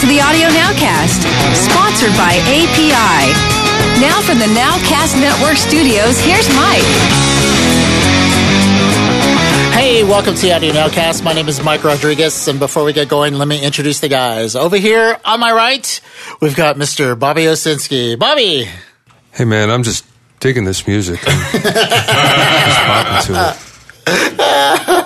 You're listening to the Audio Nowcast, sponsored by API. Now from the Nowcast Network studios, here's Mike. Hey, welcome to the Audio Nowcast. My name is Mike Rodriguez, and before we get going, let me introduce the guys. Over here on my right, we've got Mr. Bobby Owsinski. Bobby! Hey man, I'm just digging this music. I'm just popping to it.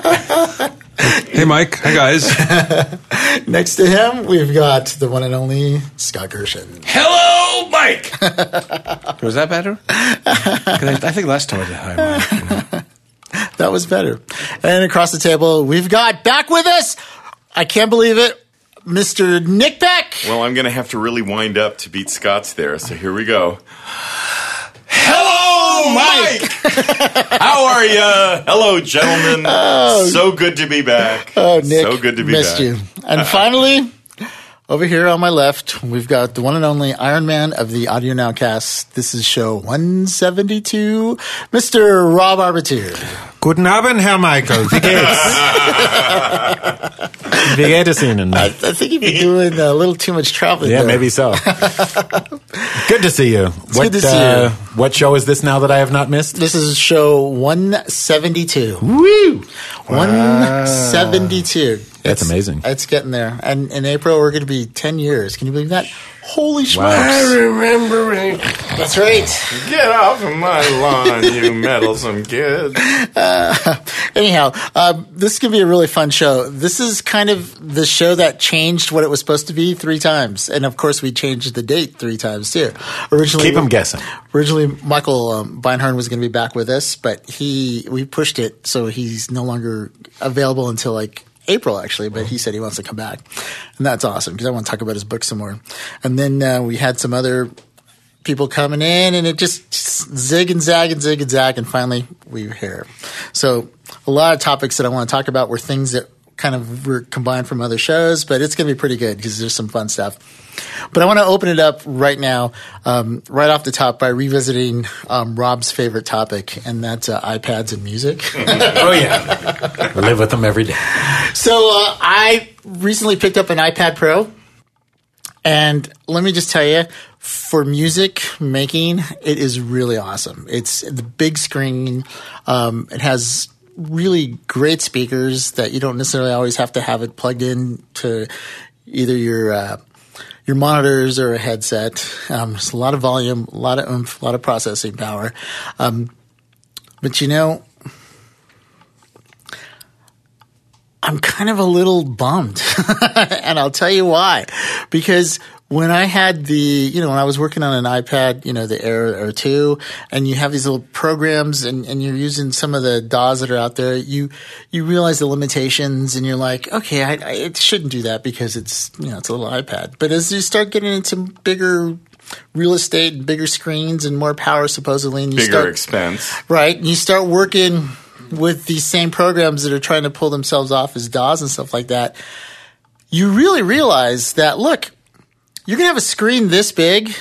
Hey Mike, hi guys. Next to him, we've got the one and only Scott Gershon. Hello, Mike. Was that better? I, I think last time I did hi, Mike. you know. That was better. And across the table, we've got back with us, I can't believe it, Mr. Nick Beck. Well, I'm going to have to really wind up to beat Scott's there, so here we go. Hello, Mike. How are you? Hello, gentlemen. Oh. so good to be back. Oh, Nick. so good to be missed back. you. And finally, over here on my left, we've got the one and only Iron Man of the Audio Nowcast. This is show 172, Mr. Rob Arbiter. Guten Abend, Herr Michael. Wie geht's? Wie geht es Ihnen? I, I think you've been doing a little too much traveling. Yeah, there. maybe so. good to see you. what, good to see uh, you. What show is this now that I have not missed? This is show 172. Woo! 172. That's It's- amazing. It's getting there. And in April, we're going to be 10 years. Can you believe that? Holy smokes. Wow. remember it. That's right. Get off of my lawn, you meddlesome kid. Anyhow, um, this is going to be a really fun show. This is kind of the show that changed what it was supposed to be three times. And of course, we changed the date three times too. Originally, Keep 'em guessing. Originally, Michael um, Beinhorn was going to be back with us, but he we pushed it so he's no longer available until like April actually. But he said he wants to come back, and that's awesome because I want to talk about his book some more. And then uh, we had some other people coming in, and it just, just zig and zag and zig and zag, and finally we were here. So a lot of topics that I want to talk about were things that kind of were combined from other shows, but it's going to be pretty good because there's some fun stuff. But I want to open it up right now, um, right off the top, by revisiting um, Rob's favorite topic, and that's uh, iPads and music. oh, yeah. I live with them every day. So uh, I recently picked up an iPad Pro, and let me just tell you, for music making, it is really awesome. It's the big screen. Um, it has really great speakers that you don't necessarily always have to have it plugged in to either your uh, your monitors or a headset. Um, there's a lot of volume, a lot of oomph, a lot of processing power. Um, but you know, I'm kind of a little bummed. and I'll tell you why. Because when I had the, you know, when I was working on an iPad, you know, the Air or 2, and you have these little programs and, and you're using some of the DAWs that are out there, you, you realize the limitations and you're like, okay, I, I, it shouldn't do that because it's, you know, it's a little iPad. But as you start getting into bigger real estate and bigger screens and more power supposedly, and you Bigger start, expense. Right. And you start working with these same programs that are trying to pull themselves off as DAWs and stuff like that. You really realize that, look, you're to have a screen this big.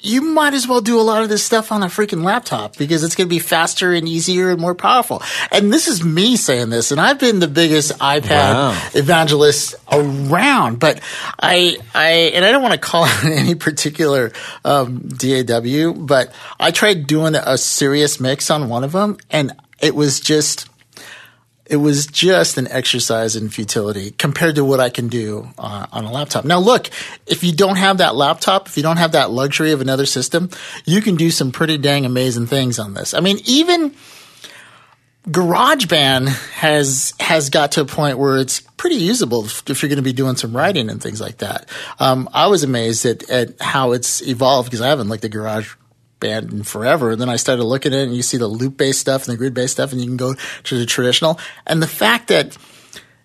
You might as well do a lot of this stuff on a freaking laptop because it's going to be faster and easier and more powerful. And this is me saying this, and I've been the biggest iPad Wow. evangelist around, but I, I, and I don't want to call out any particular um, DAW, but I tried doing a serious mix on one of them, and it was just, it was just an exercise in futility compared to what I can do uh, on a laptop. Now, look, if you don't have that laptop, if you don't have that luxury of another system, you can do some pretty dang amazing things on this. I mean, even GarageBand has has got to a point where it's pretty usable if, if you're going to be doing some writing and things like that. Um, I was amazed at, at how it's evolved because I haven't looked at GarageBand in forever. And then I started looking at it, and you see the loop based stuff and the grid based stuff, and you can go to the traditional. And the fact that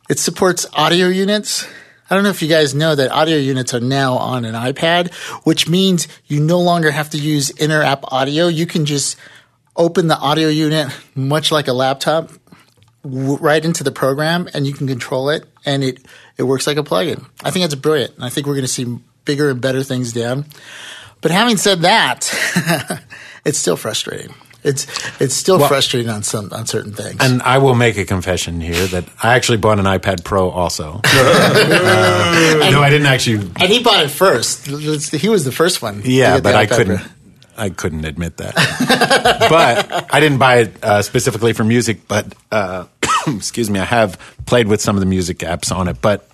it supports audio units. I don't know if you guys know that audio units are now on an iPad, which means you no longer have to use inter-app audio. You can just open the audio unit much like a laptop w- right into the program and you can control it and it, it works like a plugin. I think that's brilliant. And I think we're going to see bigger and better things down. But having said that, it's still frustrating. it's it's still Well- frustrating on some on certain things. And I will make a confession here that I actually bought an iPad Pro also. Uh, no, I didn't actually. And he bought it first. He was the first one. Yeah, but I couldn't. Pro. I couldn't admit that. but I didn't buy it uh, specifically for music. But uh, excuse me, I have played with some of the music apps on it. But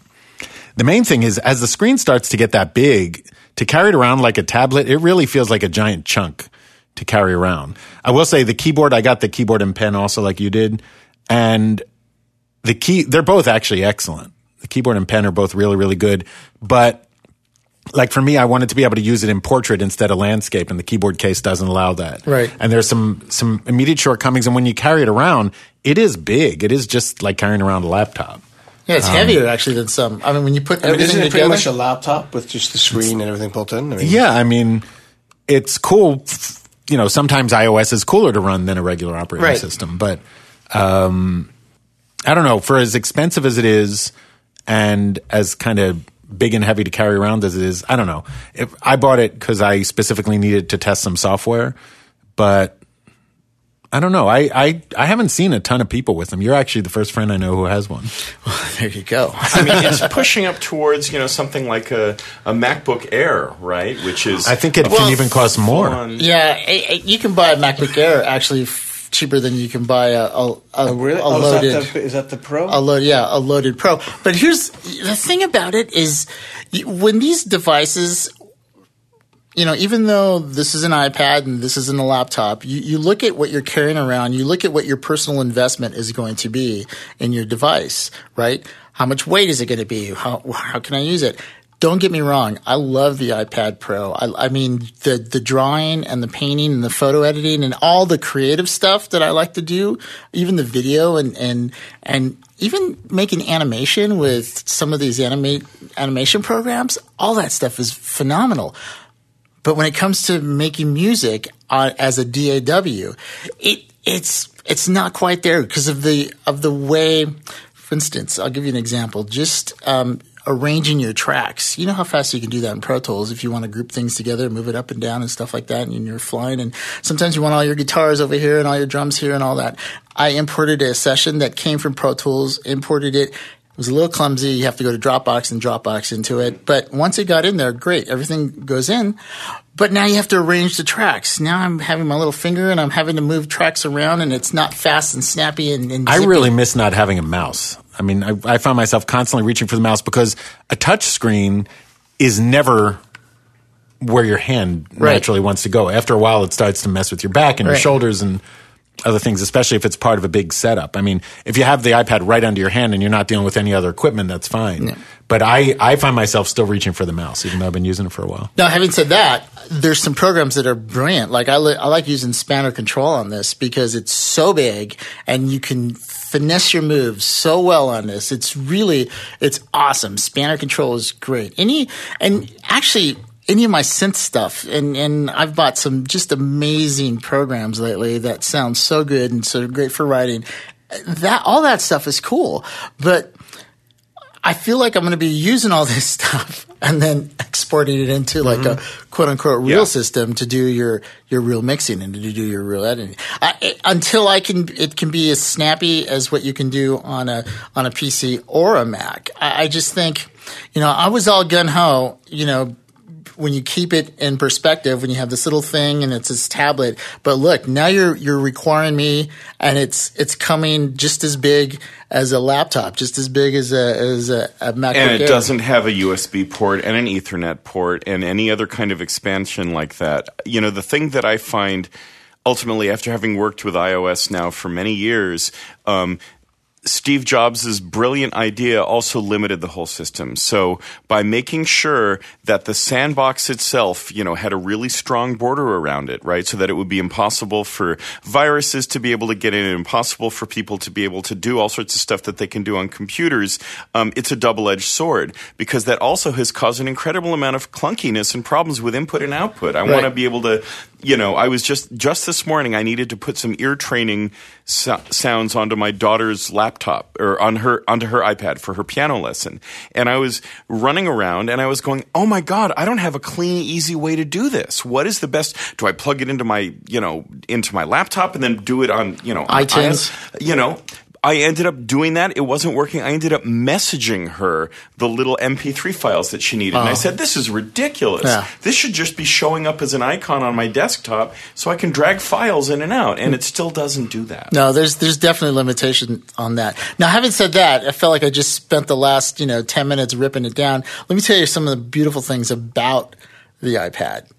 the main thing is, as the screen starts to get that big, to carry it around like a tablet, it really feels like a giant chunk to carry around. I will say the keyboard. I got the keyboard and pen also, like you did, and the key. They're both actually excellent. The keyboard and pen are both really, really good, but like for me, I wanted to be able to use it in portrait instead of landscape, and the keyboard case doesn't allow that. Right. And there's some some immediate shortcomings, and when you carry it around, it is big. It is just like carrying around a laptop. Yeah, it's heavier actually than some. I mean, when you put I mean, everything isn't it pretty much a laptop with just the screen and everything built in? I mean, Yeah, I mean, it's cool. You know, sometimes iOS is cooler to run than a regular operating Right. system, but um, I don't know. For as expensive as it is, and as kind of big and heavy to carry around as it is, I don't know. If I bought it because I specifically needed to test some software, but I don't know. I, I I haven't seen a ton of people with them. You're actually the first friend I know who has one. there you go. I mean, it's pushing up towards you know something like a, a MacBook Air, right? Which is I think it Well, can even cost more. fun. Yeah, eh, eh, you can buy a MacBook Air actually f- cheaper than you can buy a, a, a, Oh, really? a Oh, loaded. is, that the, is that the Pro? a load, yeah, a loaded Pro. But here's the thing about it is when these devices, you know, even though this is an iPad and this isn't a laptop, you, you look at what you're carrying around, you look at what your personal investment is going to be in your device, right? How much weight is it going to be? How, how can I use it? Don't get me wrong. I love the iPad Pro. I, I mean, the, the drawing and the painting and the photo editing and all the creative stuff that I like to do, even the video and, and, and even making animation with some of these animate, animation programs, all that stuff is phenomenal. But when it comes to making music uh, as a DAW, it it's it's not quite there because of the of the way. For instance, I'll give you an example. Just um, arranging your tracks. You know how fast you can do that in Pro Tools if you want to group things together, move it up and down and stuff like that, and you're flying. And sometimes you want all your guitars over here and all your drums here and all that. I imported a session that came from Pro Tools, imported it. It was a little clumsy. You have to go to Dropbox and Dropbox into it. But once it got in there, great. Everything goes in. But now you have to arrange the tracks. Now I'm having my little finger and I'm having to move tracks around and it's not fast and snappy and, and I really miss not having a mouse. I mean, I, I find myself constantly reaching for the mouse because a touch screen is never where your hand Right. naturally wants to go. After a while, it starts to mess with your back and your shoulders and other things, especially if it's part of a big setup. I mean, if you have the iPad right under your hand and you're not dealing with any other equipment, that's fine. But I, I find myself still reaching for the mouse, even though I've been using it for a while. Now, having said that, there's some programs that are brilliant. Like I, li- I like using Spanner Control on this because it's so big and you can finesse your moves so well on this. It's really, it's awesome. Spanner Control is great. Any, and actually, any of my synth stuff, and, and I've bought some just amazing programs lately that sound so good and so great for writing. That all that stuff is cool, but I feel like I'm going to be using all this stuff and then exporting it into like a mm-hmm. quote unquote real Yeah. system to do your your real mixing and to do your real editing. I, it- until I can, it can be as snappy as what you can do on a on a PC or a Mac. I, I just think, you know, I was all gun ho, you know. When you keep it in perspective, when you have this little thing and it's this tablet, but look, now you're you're requiring me, and it's it's coming just as big as a laptop, just as big as a as a, a MacBook And it Air. doesn't have a USB port and an Ethernet port and any other kind of expansion like that. You know, the thing that I find ultimately, after having worked with iOS now for many years, um, Steve Jobs' brilliant idea also limited the whole system. So by making sure that the sandbox itself, you know, had a really strong border around it, right? So that it would be impossible for viruses to be able to get in and impossible for people to be able to do all sorts of stuff that they can do on computers. Um, it's a double-edged sword because that also has caused an incredible amount of clunkiness and problems with input and output. I want to be able to, you know, I was just just this morning I needed to put some ear training so- sounds onto my daughter's laptop or on her onto her iPad for her piano lesson. And I was running around and I was going, "Oh my god, I don't have a clean easy way to do this. What is the best do I plug it into my, you know, into my laptop and then do it on, you know, iTunes? you know, I ended up doing that. It wasn't working. I ended up messaging her the little MP3 files that she needed. And I oh. said, This is ridiculous. Yeah. This should just be showing up as an icon on my desktop so I can drag files in and out. And it still doesn't do that. No, there's there's definitely limitation on that. Now, having said that, I felt like I just spent the last you know ten minutes ripping it down. Let me tell you some of the beautiful things about the iPad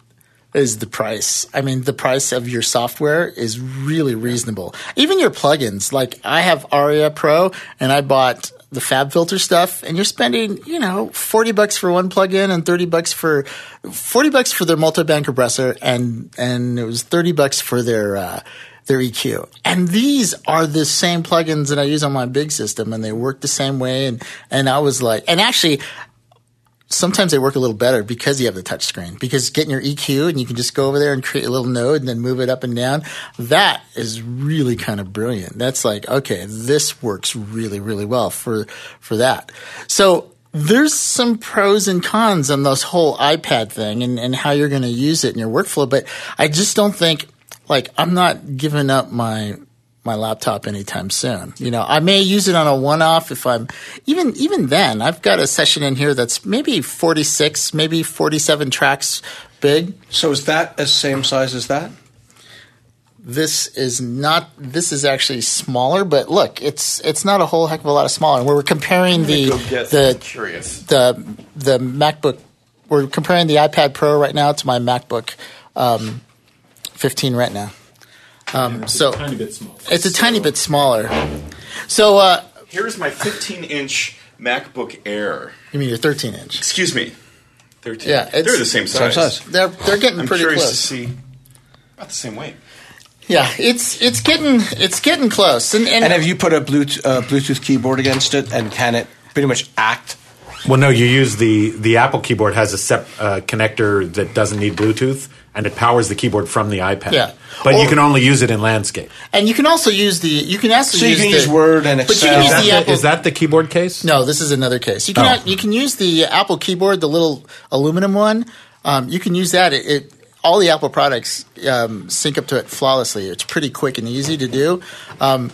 is the price. I mean, the price of your software is really reasonable. Even your plugins, like I have Auria Pro and I bought the Fab Filter stuff and you're spending, you know, 40 bucks for one plugin and 30 bucks for 40 bucks for their multi-band compressor and and it was 30 bucks for their uh their EQ. And these are the same plugins that I use on my big system and they work the same way and and I was like and actually sometimes they work a little better because you have the touch screen. Because getting your EQ and you can just go over there and create a little node and then move it up and down, that is really kind of brilliant. That's like, okay, this works really, really well for for that. So there's some pros and cons on this whole iPad thing and, and how you're going to use it in your workflow, but I just don't think like I'm not giving up my my laptop anytime soon. You know, I may use it on a one-off if I'm even even then. I've got a session in here that's maybe 46, maybe 47 tracks big. So is that the same size as that? This is not. This is actually smaller, but look, it's it's not a whole heck of a lot of smaller. We're comparing the the curious. the the MacBook. We're comparing the iPad Pro right now to my MacBook um, 15 Retina. Um, so tiny bit small. it's a tiny bit smaller. So uh, Here's my 15 inch MacBook Air. you mean your 13 inch? Excuse me. 13. Yeah, it's- They're the same Same size. size. They're they're getting I'm pretty curious close. to see. About the same weight. Yeah, it's it's getting it's getting close. And, and, And have you put a Bluetooth, uh, Bluetooth keyboard against it, and can it pretty much act? Well, no, you use the the Apple keyboard has a sep, uh, connector that doesn't need Bluetooth, and it powers the keyboard from the iPad. Yeah. but Or- you can only use it in landscape. and you can also use the you can also So you use can the, use Word and but you Excel. can Is use that, the the, Apple. is that the keyboard case? no, this is another case. You can Oh. you can use the Apple keyboard, the little aluminum one. Um, you can use that. It, it all the Apple products um, sync up to it flawlessly. It's pretty quick and easy to do. Um,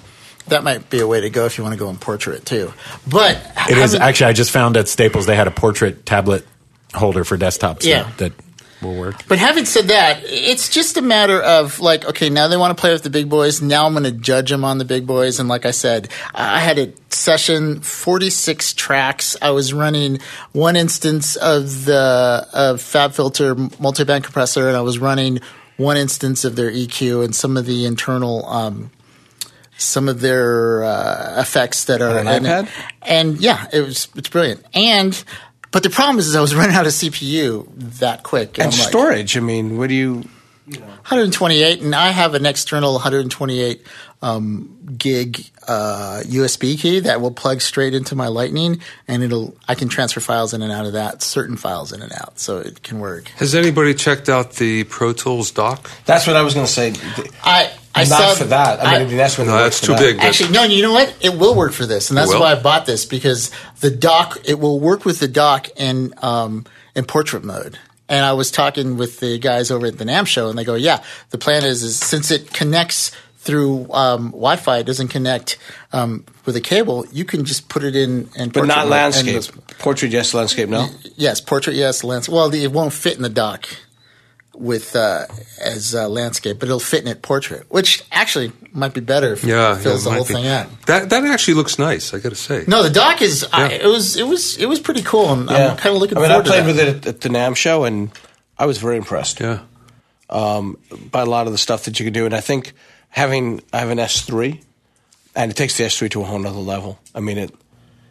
that might be a way to go if you want to go in portrait too. But It is having- actually. I just found at Staples they had a portrait tablet holder for desktops. Yeah. that, that will work. But having said that, it's just a matter of like, okay, now they want to play with the big boys. Now I'm going to judge them on the big boys. And like I said, I had a session, 46 tracks. I was running one instance of the of Fab Filter multiband compressor, and I was running one instance of their EQ and some of the internal. Um, some of their uh, effects that are On an in it. iPad? and yeah, it was it's brilliant. And but the problem is, is I was running out of CPU that quick, And I'm like, storage. I mean, what do you? 128, and I have an external 128 um, gig uh, USB key that will plug straight into my Lightning, and it'll I can transfer files in and out of that, certain files in and out, so it can work. Has anybody checked out the Pro Tools dock? That's what I was going to say. I I Not saw for that. I mean, that's when No, that's too big. but- Actually, no. You know what? It will work for this, and that's why I bought this because the dock. It will work with the dock in um, in portrait mode. And I was talking with the guys over at the NAMM show, and they go, "Yeah, the plan is, is since it connects through um, Wi-Fi, it doesn't connect um, with a cable. You can just put it in, in But portrait not mode, and landscape. those- Portrait, yes. Landscape, no. Yes, portrait, yes, landscape. Well, the, it won't fit in the dock with uh, as uh, landscape, but it'll fit in it portrait, which actually might be better if Yeah, it fills yeah, the whole be. thing out. That that actually looks nice. I got to say. No, the dock is. I, Yeah. it was. It was. It was pretty cool. I'm, I'm kind of looking I mean, forward I played to that. with it at, at the NAMM show, and I was very impressed Yeah. um, by a lot of the stuff that you can do. And I think having I have an S3, and it takes the S3 to a whole nother level. I mean, it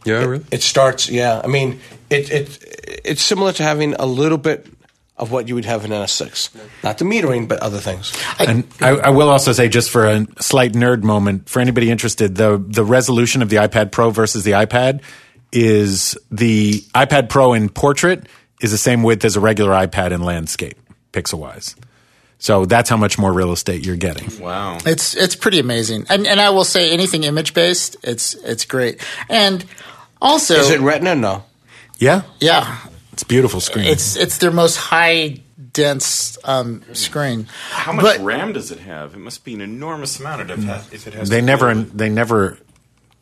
Yeah, really. it starts. Yeah, I mean, it it it's similar to having a little bit of what you would have in an S6, not the metering, but other things. And I, I will also say, just for a slight nerd moment, for anybody interested, the the resolution of the iPad Pro versus the iPad is the iPad Pro in portrait is the same width as a regular iPad in landscape, pixel wise. So that's how much more real estate you're getting. Wow. It's it's pretty amazing, and and I will say anything image based, it's it's great, and also Is it Retina? No. Yeah, yeah, it's a beautiful screen. it's it's their most high dense um, screen. How much But- RAM does it have? It must be an enormous amount if it has, if it has they never do- they never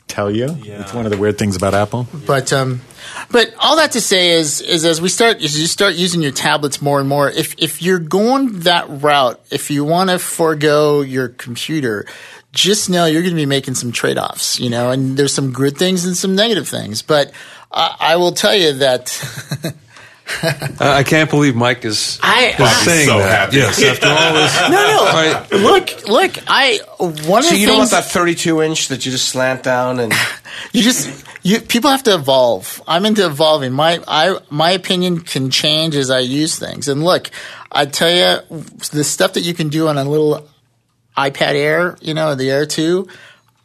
tell you. Yeah. It's one of the weird things about Apple. But um, but all that to say is is as we start as you start using your tablets more and more, if if you're going that route, if you want to forego your computer, just know you're going to be making some trade offs. You know, and there's some good things and some negative things. But I, I will tell you that. I I can't believe Mike is, I- is saying so that. happy. Yes, after all this. no, no. Right. Look, look. I one of So the you don't want that 32 inch that you just slant down and you just you people have to evolve. I'm into evolving. My I my opinion can change as I use things. And look, I tell you, the stuff that you can do on a little iPad Air, you know, the Air Two,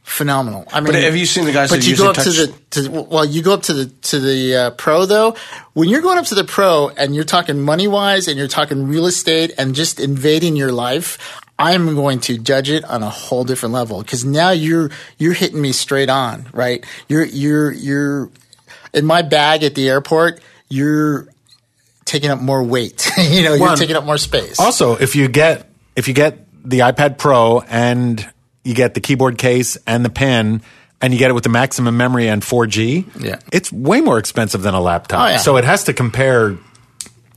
phenomenal. I mean, But have you seen the guys But that you go the up to the to, well, you go up to the to the uh, Pro though. When you're going up to the Pro and you're talking money wise and you're talking real estate and just invading your life. I'm going to judge it on a whole different level because now you're you're hitting me straight on, right? You're you're you're in my bag at the airport. You're taking up more weight. you know, you're taking up more space. Also, if you get if you get the iPad Pro and you get the keyboard case and the pen and you get it with the maximum memory and 4G, Yeah. it's way more expensive than a laptop. Oh, yeah. So it has to compare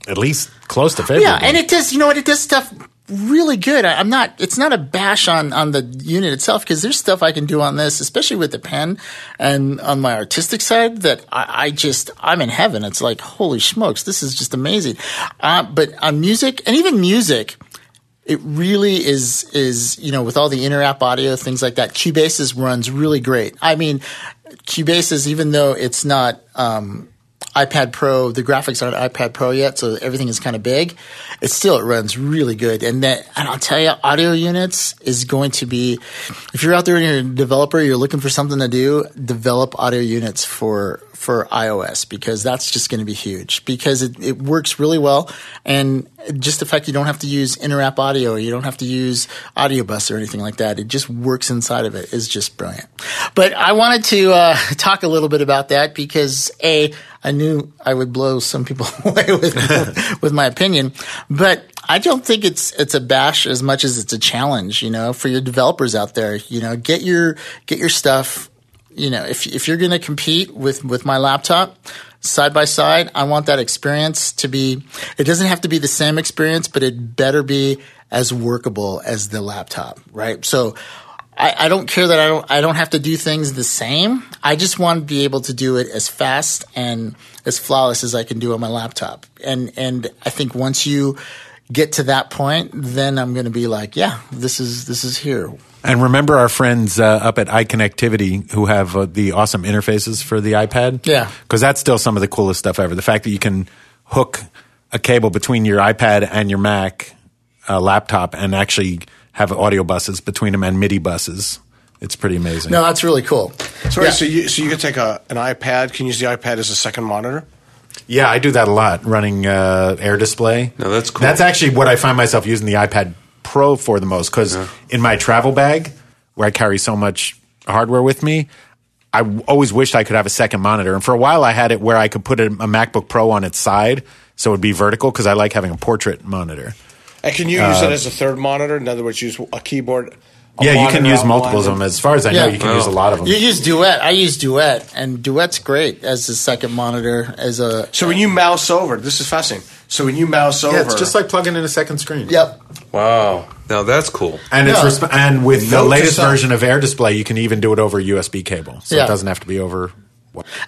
at least close to favorable. Yeah, and it does. You know what? It does stuff really good. I, I'm not. It's not a bash on on the unit itself because there's stuff I can do on this, especially with the pen and on my artistic side that I, I just I'm in heaven. It's like holy smokes, this is just amazing. Uh, but on music and even music. It really is is you know with all the inter app audio things like that. Cubase's runs really great. I mean, Cubase's even though it's not um, iPad Pro, the graphics aren't iPad Pro yet, so everything is kind of big. It still it runs really good, and that and I'll tell you, audio units is going to be. If you're out there and you're a developer, you're looking for something to do, develop audio units for for iOS because that's just going to be huge because it, it works really well, and just the fact you don't have to use inter-app audio, you don't have to use Audio Bus or anything like that. It just works inside of it. it is just brilliant. But I wanted to uh, talk a little bit about that because a I knew I would blow some people away with with my opinion, but I don't think it's it's a bash as much as it's a challenge. You know, for your developers out there, you know, get your get your stuff. You know, if if you're going to compete with with my laptop side by side, I want that experience to be. It doesn't have to be the same experience, but it better be as workable as the laptop, right? So. I, I don't care that I don't I don't have to do things the same. I just want to be able to do it as fast and as flawless as I can do on my laptop. And and I think once you get to that point, then I'm going to be like, yeah, this is this is here. And remember our friends uh, up at iConnectivity who have uh, the awesome interfaces for the iPad? Yeah. Because that's still some of the coolest stuff ever. The fact that you can hook a cable between your iPad and your Mac uh, laptop and actually have audio buses between them and MIDI buses. It's pretty amazing. No, that's really cool. Sorry, Yeah. so you so you could take a an iPad, can you use the iPad as a second monitor. Yeah, I do that a lot, running uh, Air Display. No, that's cool. That's actually what I find myself using the iPad Pro for the most because in my travel bag, where I carry so much hardware with me, I always wished I could have a second monitor. And for a while, I had it where I could put a, a MacBook Pro on its side so it would be vertical because I like having a portrait monitor. And can you use it uh, as a third monitor? In other words, use a keyboard. A yeah, you can use multiples of them. As far as I know, Yeah. you can Wow. use a oh. lot of them. You use Duet. I use Duet, and Duet's great as the second monitor. As a So when you mouse over, this is fascinating. So when you mouse over, yeah, it's just like plugging in a second screen. yep. Wow. Now that's cool. And it's Yeah. resp- and with the Note to latest self. version of Air Display, you can even do it over a USB cable, so Yeah. it doesn't have to be over.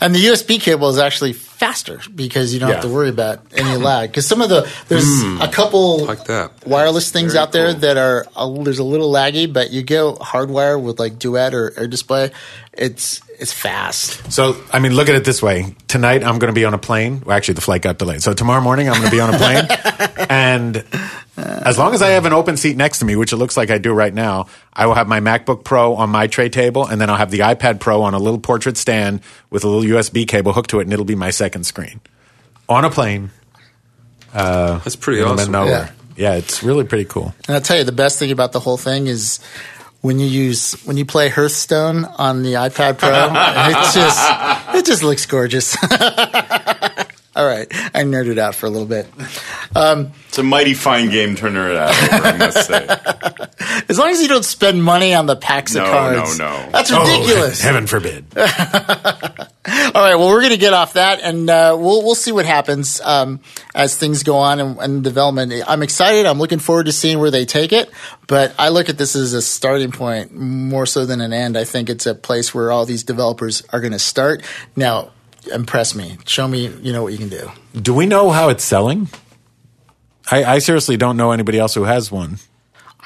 And the USB cable is actually faster because you don't have to worry about any lag. Because some of the there's a couple Like that. wireless things out there cool. that are a, there's a little laggy, but you go hardwire with like Duet or Air Display, it's it's fast. So, I mean, look at it this way. Tonight, I'm going to be on a plane. Well, actually, the flight got delayed. So, tomorrow morning, I'm going to be on a plane. and as long as I have an open seat next to me, which it looks like I do right now, I will have my MacBook Pro on my tray table. And then I'll have the iPad Pro on a little portrait stand with a little USB cable hooked to it. And it'll be my second screen on a plane uh, That's pretty in awesome. middle of. Yeah, it's really pretty cool. And I'll tell you, the best thing about the whole thing is when you use when you play Hearthstone on the iPad Pro. it just it just looks gorgeous. All right, I nerded out for a little bit. Um, it's a mighty fine game to nerd out over, I must say. As long as you don't spend money on the packs No, of cards. no, no. That's oh, ridiculous. Oh, heaven forbid. All right, well, we're going to get off that, and uh, we'll we'll see what happens um, as things go on in, in development. I'm excited. I'm looking forward to seeing where they take it. But I look at this as a starting point more so than an end. I think it's a place where all these developers are going to start. Now, impress me. Show me, you know what you can do. Do we know how it's selling? I, I seriously don't know anybody else who has one.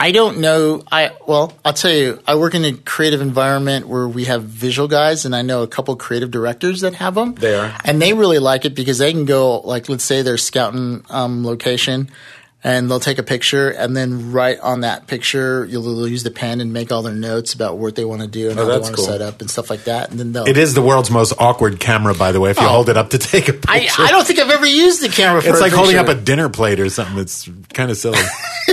I don't know. I well, I'll tell you. I work in a creative environment where we have visual guys, and I know a couple creative directors that have them. They are. and they really like it because they can go like, let's say they're scouting um, location, and they'll take a picture, and then right on that picture, you'll, they'll use the pen and make all their notes about what they want to do and Oh, how they want cool. to set up and stuff like that. And then they'll. It is the world's most awkward camera, by the way. If you Oh. hold it up to take a picture, I don't think I've ever used the camera. for it's like holding up a dinner plate or something. It's kind of silly.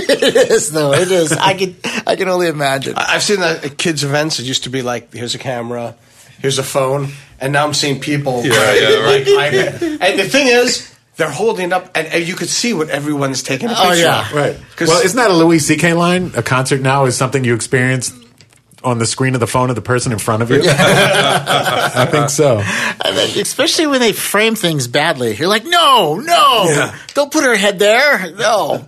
it is though. It is. I can. I can only imagine. I- I've seen that at kids' events. It used to be like, here's a camera, here's a phone, and now I'm seeing people. Yeah, yeah, like. And the thing is, they're holding up, and, and you could see what everyone's taking a oh, picture Oh, yeah. of. right. 'Cause- Well, isn't that a Louis C.K. line? A concert now is something you experience on the screen of the phone of the person in front of you. I think so. And then, especially when they frame things badly. You're like, no, no, don't put her head there. No.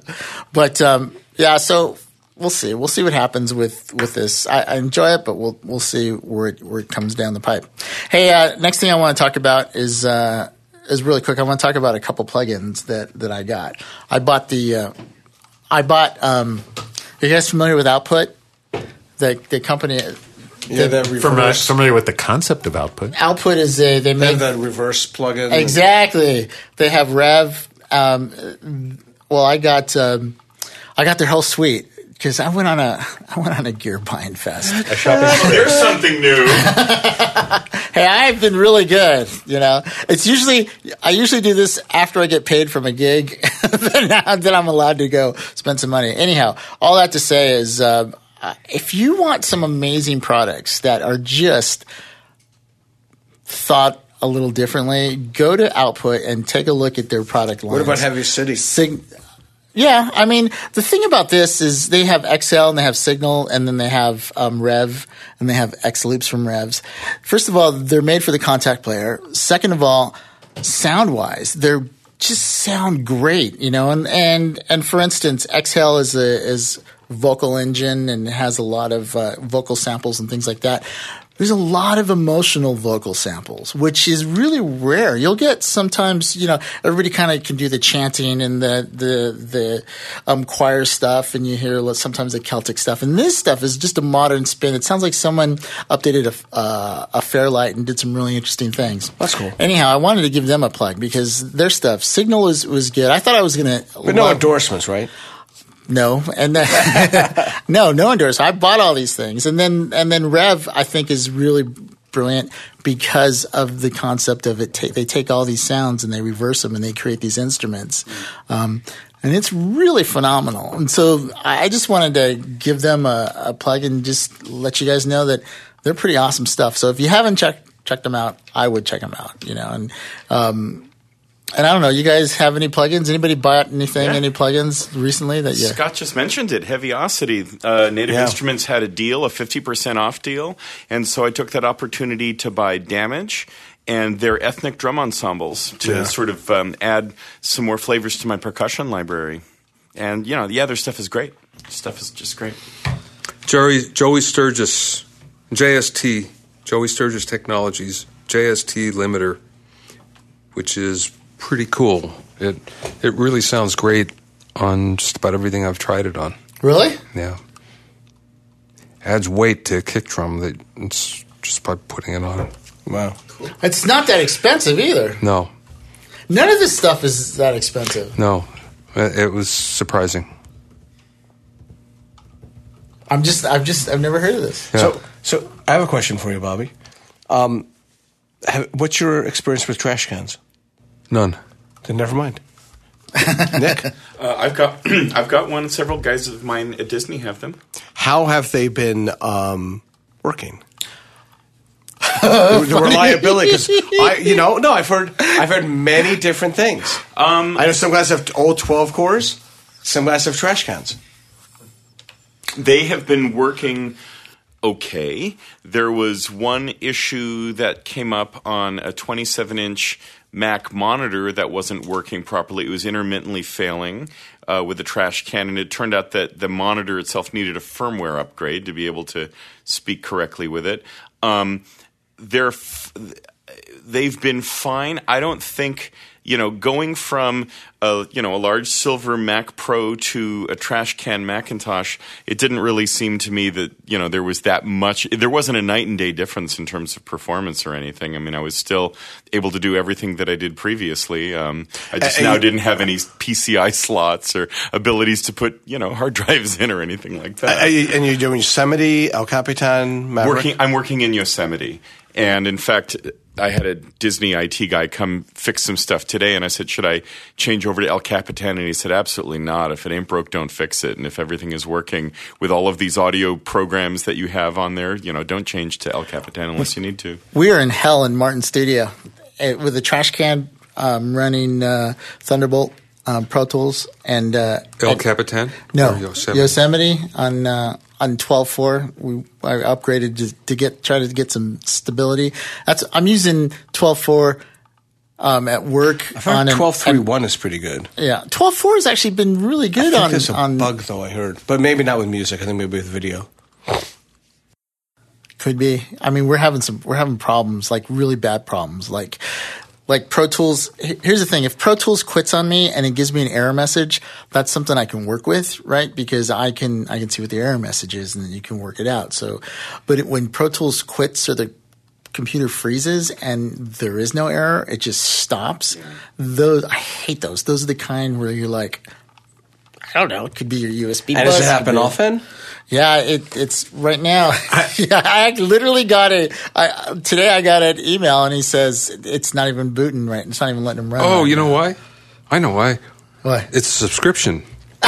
But, um, yeah, so we'll see. We'll see what happens with, with this. I, I enjoy it, but we'll, we'll see where it, where it comes down the pipe. Hey, uh, next thing I want to talk about is, uh, is really quick. I want to talk about a couple plugins that, that I got. I bought the, uh, I bought, um, are you guys familiar with Output? The, the company, Yeah, that Familiar, reverse. familiar with the concept of output. Output is a, they They make have that reverse plug-in. Exactly. They have Rev. Um, well, I got um, I got their whole suite because I went on a I went on a gear buying fest. There's something new. hey, I've been really good. You know, it's usually I usually do this after I get paid from a gig. then, I- then I'm allowed to go spend some money. Anyhow, all that to say is, uh, if you want some amazing products that are just thought a little differently, go to Output and take a look at their product line. What about Heavyocity? Sig- yeah, I mean, the thing about this is they have XL and they have Signal and then they have um, Rev and they have X Loops from Revs. First of all, they're made for the Kontakt player. Second of all, sound wise, they're just sound great, you know. And and and for instance, XL is a is vocal engine and has a lot of uh, vocal samples and things like that. There's a lot of emotional vocal samples, which is really rare. You'll get sometimes, you know, everybody kind of can do the chanting and the the the um, choir stuff, and you hear sometimes the Celtic stuff. And this stuff is just a modern spin. It sounds like someone updated a uh, a Fairlight and did some really interesting things. That's cool. Anyhow, I wanted to give them a plug because their stuff, Signal was was good. I thought I was gonna, But no endorsements, right? No, and then no, no endorsement. I bought all these things, and then and then Rev I think is really brilliant because of the concept of it. Ta- they take all these sounds and they reverse them and they create these instruments, um, and it's really phenomenal. And so I I just wanted to give them a, a plug and just let you guys know that they're pretty awesome stuff. So if you haven't checked checked them out, I would check them out. You know, and um, and I don't know. You guys have any plugins? Anybody bought anything? Yeah. Any plugins recently that you? Scott just mentioned it. Heavyocity. Uh, Native Yeah. Instruments had a deal, a 50% off deal. And so I took that opportunity to buy Damage and their ethnic drum ensembles to Yeah. sort of um, add some more flavors to my percussion library. And, you know, yeah, their stuff is great. Stuff is just great. Jerry, Joey Sturgis, JST, Joey Sturgis Technologies, JST limiter, which is pretty cool. It it really sounds great on just about everything I've tried it on. Really? Yeah, adds weight to a kick drum that it's just by putting it on. Wow. It's not that expensive either. No, None of this stuff is that expensive. no, it, it was surprising. I'm just, I've just, I've never heard of this. Yeah. So, so I have a question for you, Bobby. Um, have, what's your experience with trash cans? None. Then never mind. Nick, Uh, I've got I've got one. Several guys of mine at Disney have them. how have they been um, working? the, the reliability, because I, you know, no, I've heard, I've heard many different things. Um, I know some guys have old twelve cores, some guys have trash cans. They have been working okay. There was one issue that came up on a 27 inch Mac monitor that wasn't working properly. It was intermittently failing uh, with the trash can, and it turned out that the monitor itself needed a firmware upgrade to be able to speak correctly with it. Um, they're f- they've been fine. I don't think you know going from a you know a large silver Mac Pro to a trash can Macintosh. It didn't really seem to me that you know there was that much. There wasn't a night and day difference in terms of performance or anything. I mean, I was still able to do everything that I did previously. Um, I just now you- didn't have any PCI slots or abilities to put you know hard drives in or anything like that. And you're doing Yosemite, El Capitan, Maverick? Working, I'm working in Yosemite, and in fact, I had a Disney IT guy come fix some stuff today, and I said, "Should I change over to El Capitan?" And he said, "Absolutely not. If it ain't broke, don't fix it. And if everything is working with all of these audio programs that you have on there, you know, don't change to El Capitan unless you need to." We are in hell in Martin Studio eh, with a trash can um, running uh, Thunderbolt um, Pro Tools and uh, El and- Capitan? No, Yosemite, Yosemite? on uh, on twelve four. We I upgraded to, to get try to get some stability. That's I'm using twelve four um, at work I've heard an- twelve three and- one is pretty good. Yeah, twelve four has actually been really good I think on a on bug though. I heard, but maybe not with music. I think maybe with video. Could be. I mean, we're having some we're having problems, like really bad problems. Like like Pro Tools here's the thing, if Pro Tools quits on me and it gives me an error message, that's something I can work with, right? Because I can I can see what the error message is and then you can work it out. So but it, when Pro Tools quits or the computer freezes and there is no error, it just stops. Those I hate those. Those are the kind where you're like I don't know. It could be your USB. And bus, does it happen be- often? yeah, it, it's right now. yeah, I literally got it. I, today I got an email and he says it's not even booting right. It's not even letting him run. Oh, right you know why? I know why. Why? It's a subscription.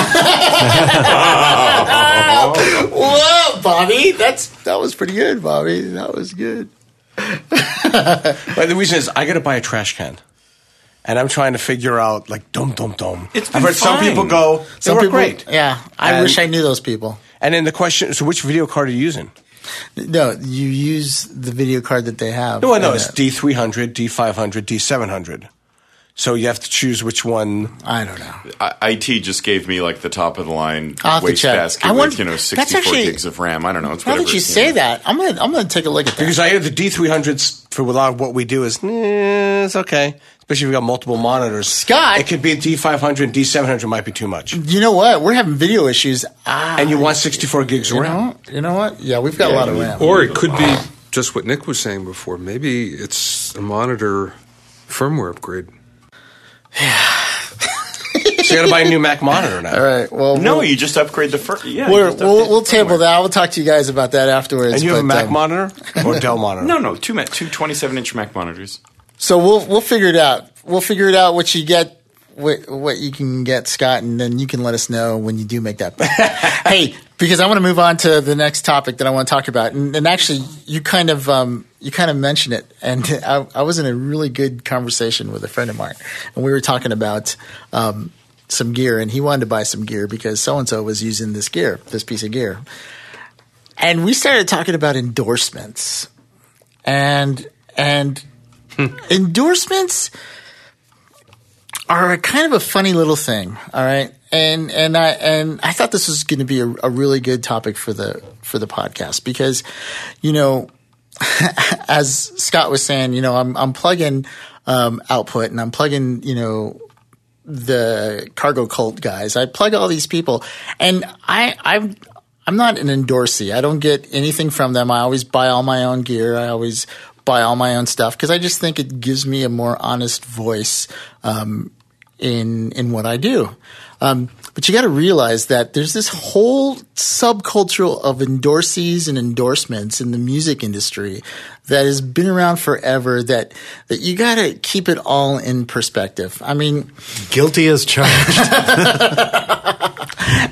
Whoa, Bobby! That's that was pretty good, Bobby. That was good. But the reason is I got to buy a trash can, and I'm trying to figure out like dum dum dum. It's I've been heard some people go. They Some work people, great. Yeah, I And- wish I knew those people. And then the question: So, which video card are you using? No, you use the video card that they have. No, I know it's uh, D300, D500, D700. So you have to choose which one. I don't know. I- IT just gave me like the top of the line I'll to wastebasket I with wonder- you know that's 64 gigs of RAM. I don't know. It's Now whatever. that you it- say know. that, I'm gonna I'm gonna take a look at that. Because I hear the D300s for a lot of what we do is eh, it's okay, especially if you got multiple monitors. Scott! it could be D500, and D700 might be too much, you know what? We're having video issues. Ah, and you want 64 gigs of you RAM. know, you know what? Yeah, we've got a lot of RAM. Or it could be just what Nick was saying before. Maybe it's a monitor firmware upgrade. So you got to buy a new Mac monitor now. All right. Well, No, we'll, you just upgrade the first. Yeah, we're, we'll, update we'll table firmware. that. I'll talk to you guys about that afterwards. And you have a Mac um, monitor or Dell monitor? No, no, two, ma- two 27 inch Mac monitors. So we'll we'll figure it out. We'll figure it out what you get, what what you can get, Scott, and then you can let us know when you do make that. hey, because I want to move on to the next topic that I want to talk about, and, and actually, you kind of um, you kind of mentioned it, and I, I was in a really good conversation with a friend of mine, and we were talking about. Um, some gear and he wanted to buy some gear because so and so was using this gear, this piece of gear. And we started talking about endorsements. And and endorsements are kind of a funny little thing, all right? And and I and I thought this was going to be a, a really good topic for the for the podcast because you know as Scott was saying, you know, I'm I'm plugging um, output and I'm plugging, you know, the cargo cult guys. I plug all these people, and I I'm I'm not an endorsee. I don't get anything from them. I always buy all my own gear. I always buy all my own stuff because I just think it gives me a more honest voice um, in in what I do. Um, but you got to realize that there's this whole subculture of endorsees and endorsements in the music industry that has been around forever. That that you got to keep it all in perspective. I mean, Guilty as charged.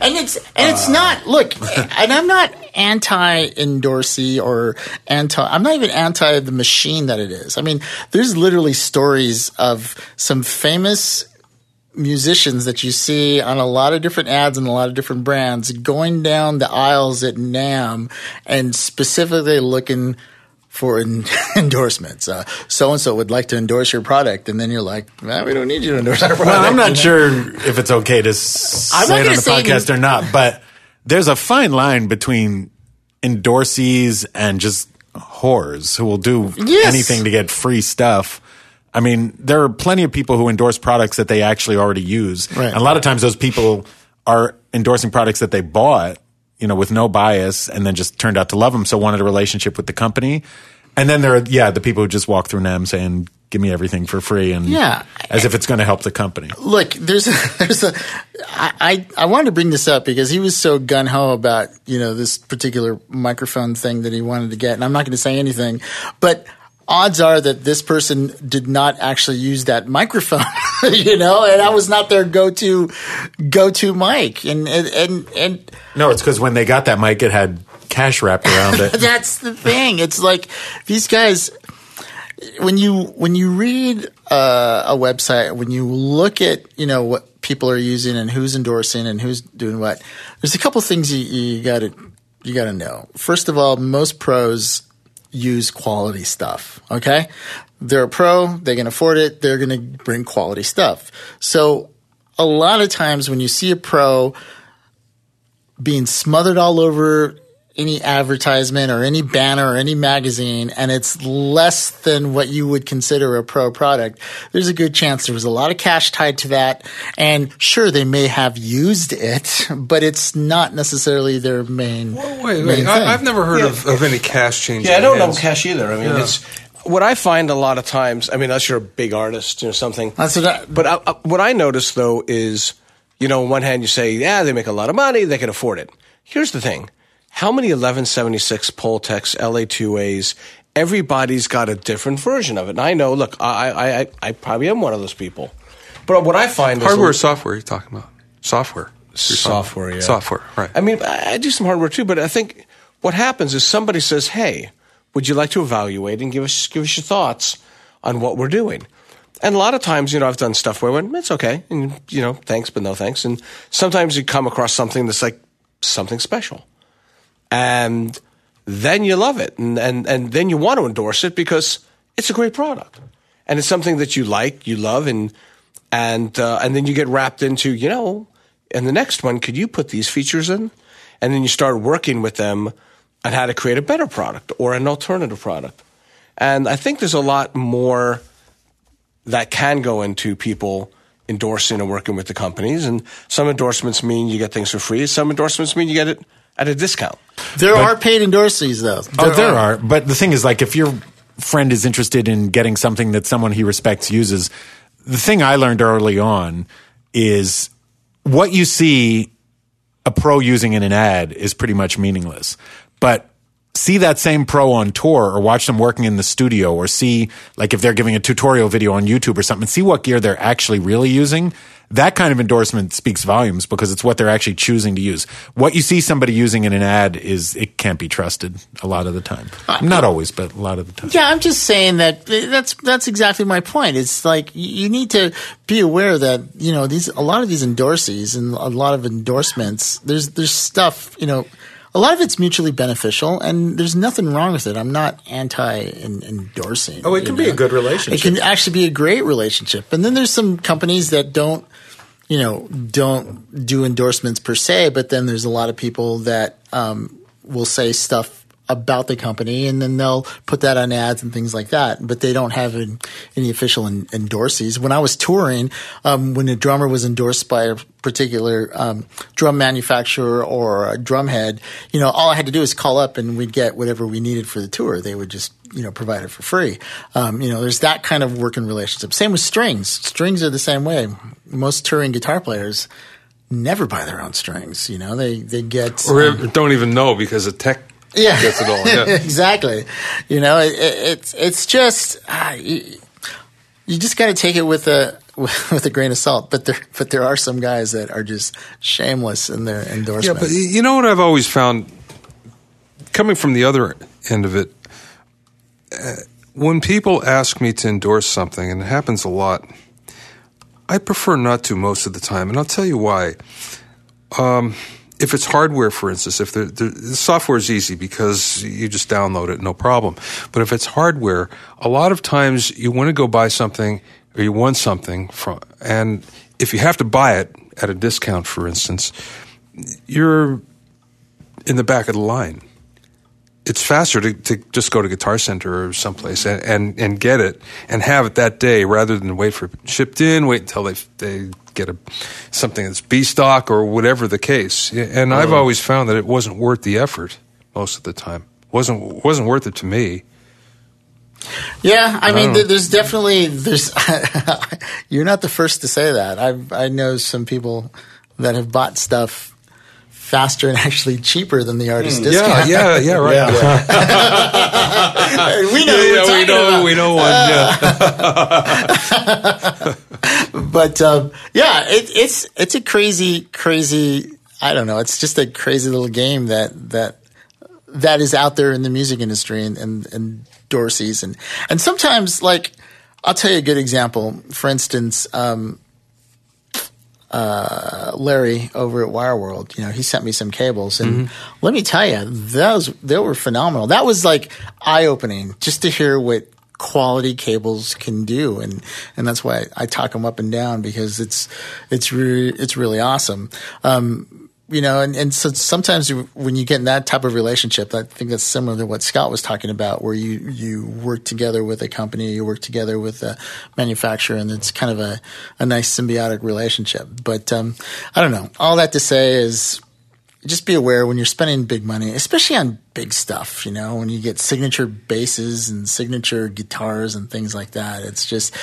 and it's and it's uh. not look and i'm not anti endorsee or anti i'm not even anti the machine that it is i mean there's literally stories of some famous musicians that you see on a lot of different ads and a lot of different brands going down the aisles at NAMM and specifically looking for en- endorsements. So and so would like to endorse your product, and then you're like, well, we don't need you to endorse our product. well, I'm not sure if it's okay to s- I'm say it on the podcast any- or not, but there's a fine line between endorsees and just whores who will do Yes. anything to get free stuff. I mean, there are plenty of people who endorse products that they actually already use. Right. And a lot of times those people are endorsing products that they bought, you know, with no bias and then just turned out to love them. So wanted a relationship with the company. And then there are, yeah, the people who just walk through NAMM saying, give me everything for free. And Yeah. as if it's going to help the company. look, there's a, there's a, I, I, I wanted to bring this up because he was so gun ho about, you know, this particular microphone thing that he wanted to get. And I'm not going to say anything, but odds are that this person did not actually use that microphone, you know, and I was not their go-to, go-to mic. And, and, and, and No, it's because when they got that mic, it had cash wrapped around it. that's the thing. It's like these guys. When you when you read uh, a website, when you look at you know what people are using and who's endorsing and who's doing what, there's a couple things you, you got to you got to know. First of all, most pros use quality stuff. Okay, they're a pro, they can afford it, they're going to bring quality stuff. So a lot of times when you see a pro being smothered all over any advertisement or any banner or any magazine and it's less than what you would consider a pro product, there's a good chance there was a lot of cash tied to that. And sure, they may have used it, but it's not necessarily their main. Wait, main wait. thing. I, I've never heard of, of any cash change. Yeah, I don't know cash either. I mean, Yeah. it's what I find a lot of times. I mean, unless you're a big artist or something. That's what I- but I, I, what I notice though is, you know, on one hand you say, yeah, they make a lot of money, they can afford it. Here's the thing: how many 1176 Pultecs LA2As? Everybody's got a different version of it. And I know. Look, I, I, I, I probably am one of those people. But what I find is Hardware or is software you're talking about? Software. About. software. Yeah. Software, right. I mean, I I do some hardware too, but I think what happens is somebody says, "Hey, would you like to evaluate and give us give us your thoughts on what we're doing?" And a lot of times, you know, I've done stuff where I went, "It's okay," and you know, thanks, but no thanks. And sometimes you come across something that's like something special, and then you love it, and and and then you want to endorse it because it's a great product, and it's something that you like, you love, and and uh, and then you get wrapped into you know, and the next one, could you put these features in, and then you start working with them on how to create a better product or an alternative product, and I think there's a lot more that can go into people endorsing and working with the companies, and some endorsements mean you get things for free, some endorsements mean you get it at a discount. there are paid endorsees though. Oh, there are. But the thing is, like, if your friend is interested in getting something that someone he respects uses, the thing I learned early on is what you see a pro using in an ad is pretty much meaningless. But see that same pro on tour or watch them working in the studio or see like if they're giving a tutorial video on YouTube or something, see what gear they're actually really using. That kind of endorsement speaks volumes because it's what they're actually choosing to use. What you see somebody using in an ad is it can't be trusted a lot of the time. Not always, but a lot of the time. Yeah, I'm just saying that that's that's exactly my point. It's like you need to be aware that you know these a lot of these endorsees and a lot of endorsements. There's there's stuff you know. A lot of it's mutually beneficial, and there's nothing wrong with it. I'm not anti en- endorsing. Oh, it can be a good relationship. It can actually be a great relationship. And then there's some companies that don't, you know, don't do endorsements per se, but then there's a lot of people that um, will say stuff about the company and then they'll put that on ads and things like that, but they don't have an, any official en- endorsees. When I was touring, um, when a drummer was endorsed by a particular um, drum manufacturer or a drum head, you know, all I had to do was call up and we'd get whatever we needed for the tour. They would just, you know, provide it for free. Um, you know, there's that kind of working relationship. Same with strings. Strings are the same way. Most touring guitar players never buy their own strings. You know, they they get or um, don't even know because the tech yeah, gets it all. Yeah. exactly. You know, it, it, it's it's just ah, you, you just got to take it with a with a grain of salt. But there but there are some guys that are just shameless in their Yeah, but you know what I've always found, coming from the other end of it, uh, when people ask me to endorse something, and it happens a lot, I prefer not to most of the time, and I'll tell you why. Um, if it's hardware, for instance, if the, the, software is easy because you just download it, no problem. But if it's hardware, a lot of times you want to go buy something or you want something from, and if you have to buy it at a discount, for instance, you're in the back of the line. It's faster to, to just go to Guitar Center or someplace and, and, and get it and have it that day rather than wait for it shipped in, wait until they they get a something that's B stock or whatever the case. And I've oh. always found that it wasn't worth the effort most of the time. wasn't wasn't worth it to me. Yeah, I mean, there's definitely there's. you're not the first to say that. I I know some people that have bought stuff faster and actually cheper than the artist Yeah, discount. yeah, yeah, right. we know. Yeah, yeah, we know, about. we know one. Yeah. but um, yeah, it, it's it's a crazy, crazy. I don't know. It's just a crazy little game that that that is out there in the music industry and and, and Dorsey's and and sometimes like I'll tell you a good example. For instance, um, uh, Larry over at Wireworld, you know, he sent me some cables, and let me tell you, those they were phenomenal. That was like eye opening just to hear what quality cables can do, and and that's why I talk them up and down because it's it's re- it's really awesome. Um, you know, and, and so sometimes when you get in that type of relationship, I think that's similar to what Scott was talking about, where you, you work together with a company, you work together with a manufacturer, and it's kind of a, a nice symbiotic relationship. But um, I don't know. All that to say is just be aware when you're spending big money, especially on big stuff, you know, when you get signature basses and signature guitars and things like that. It's just,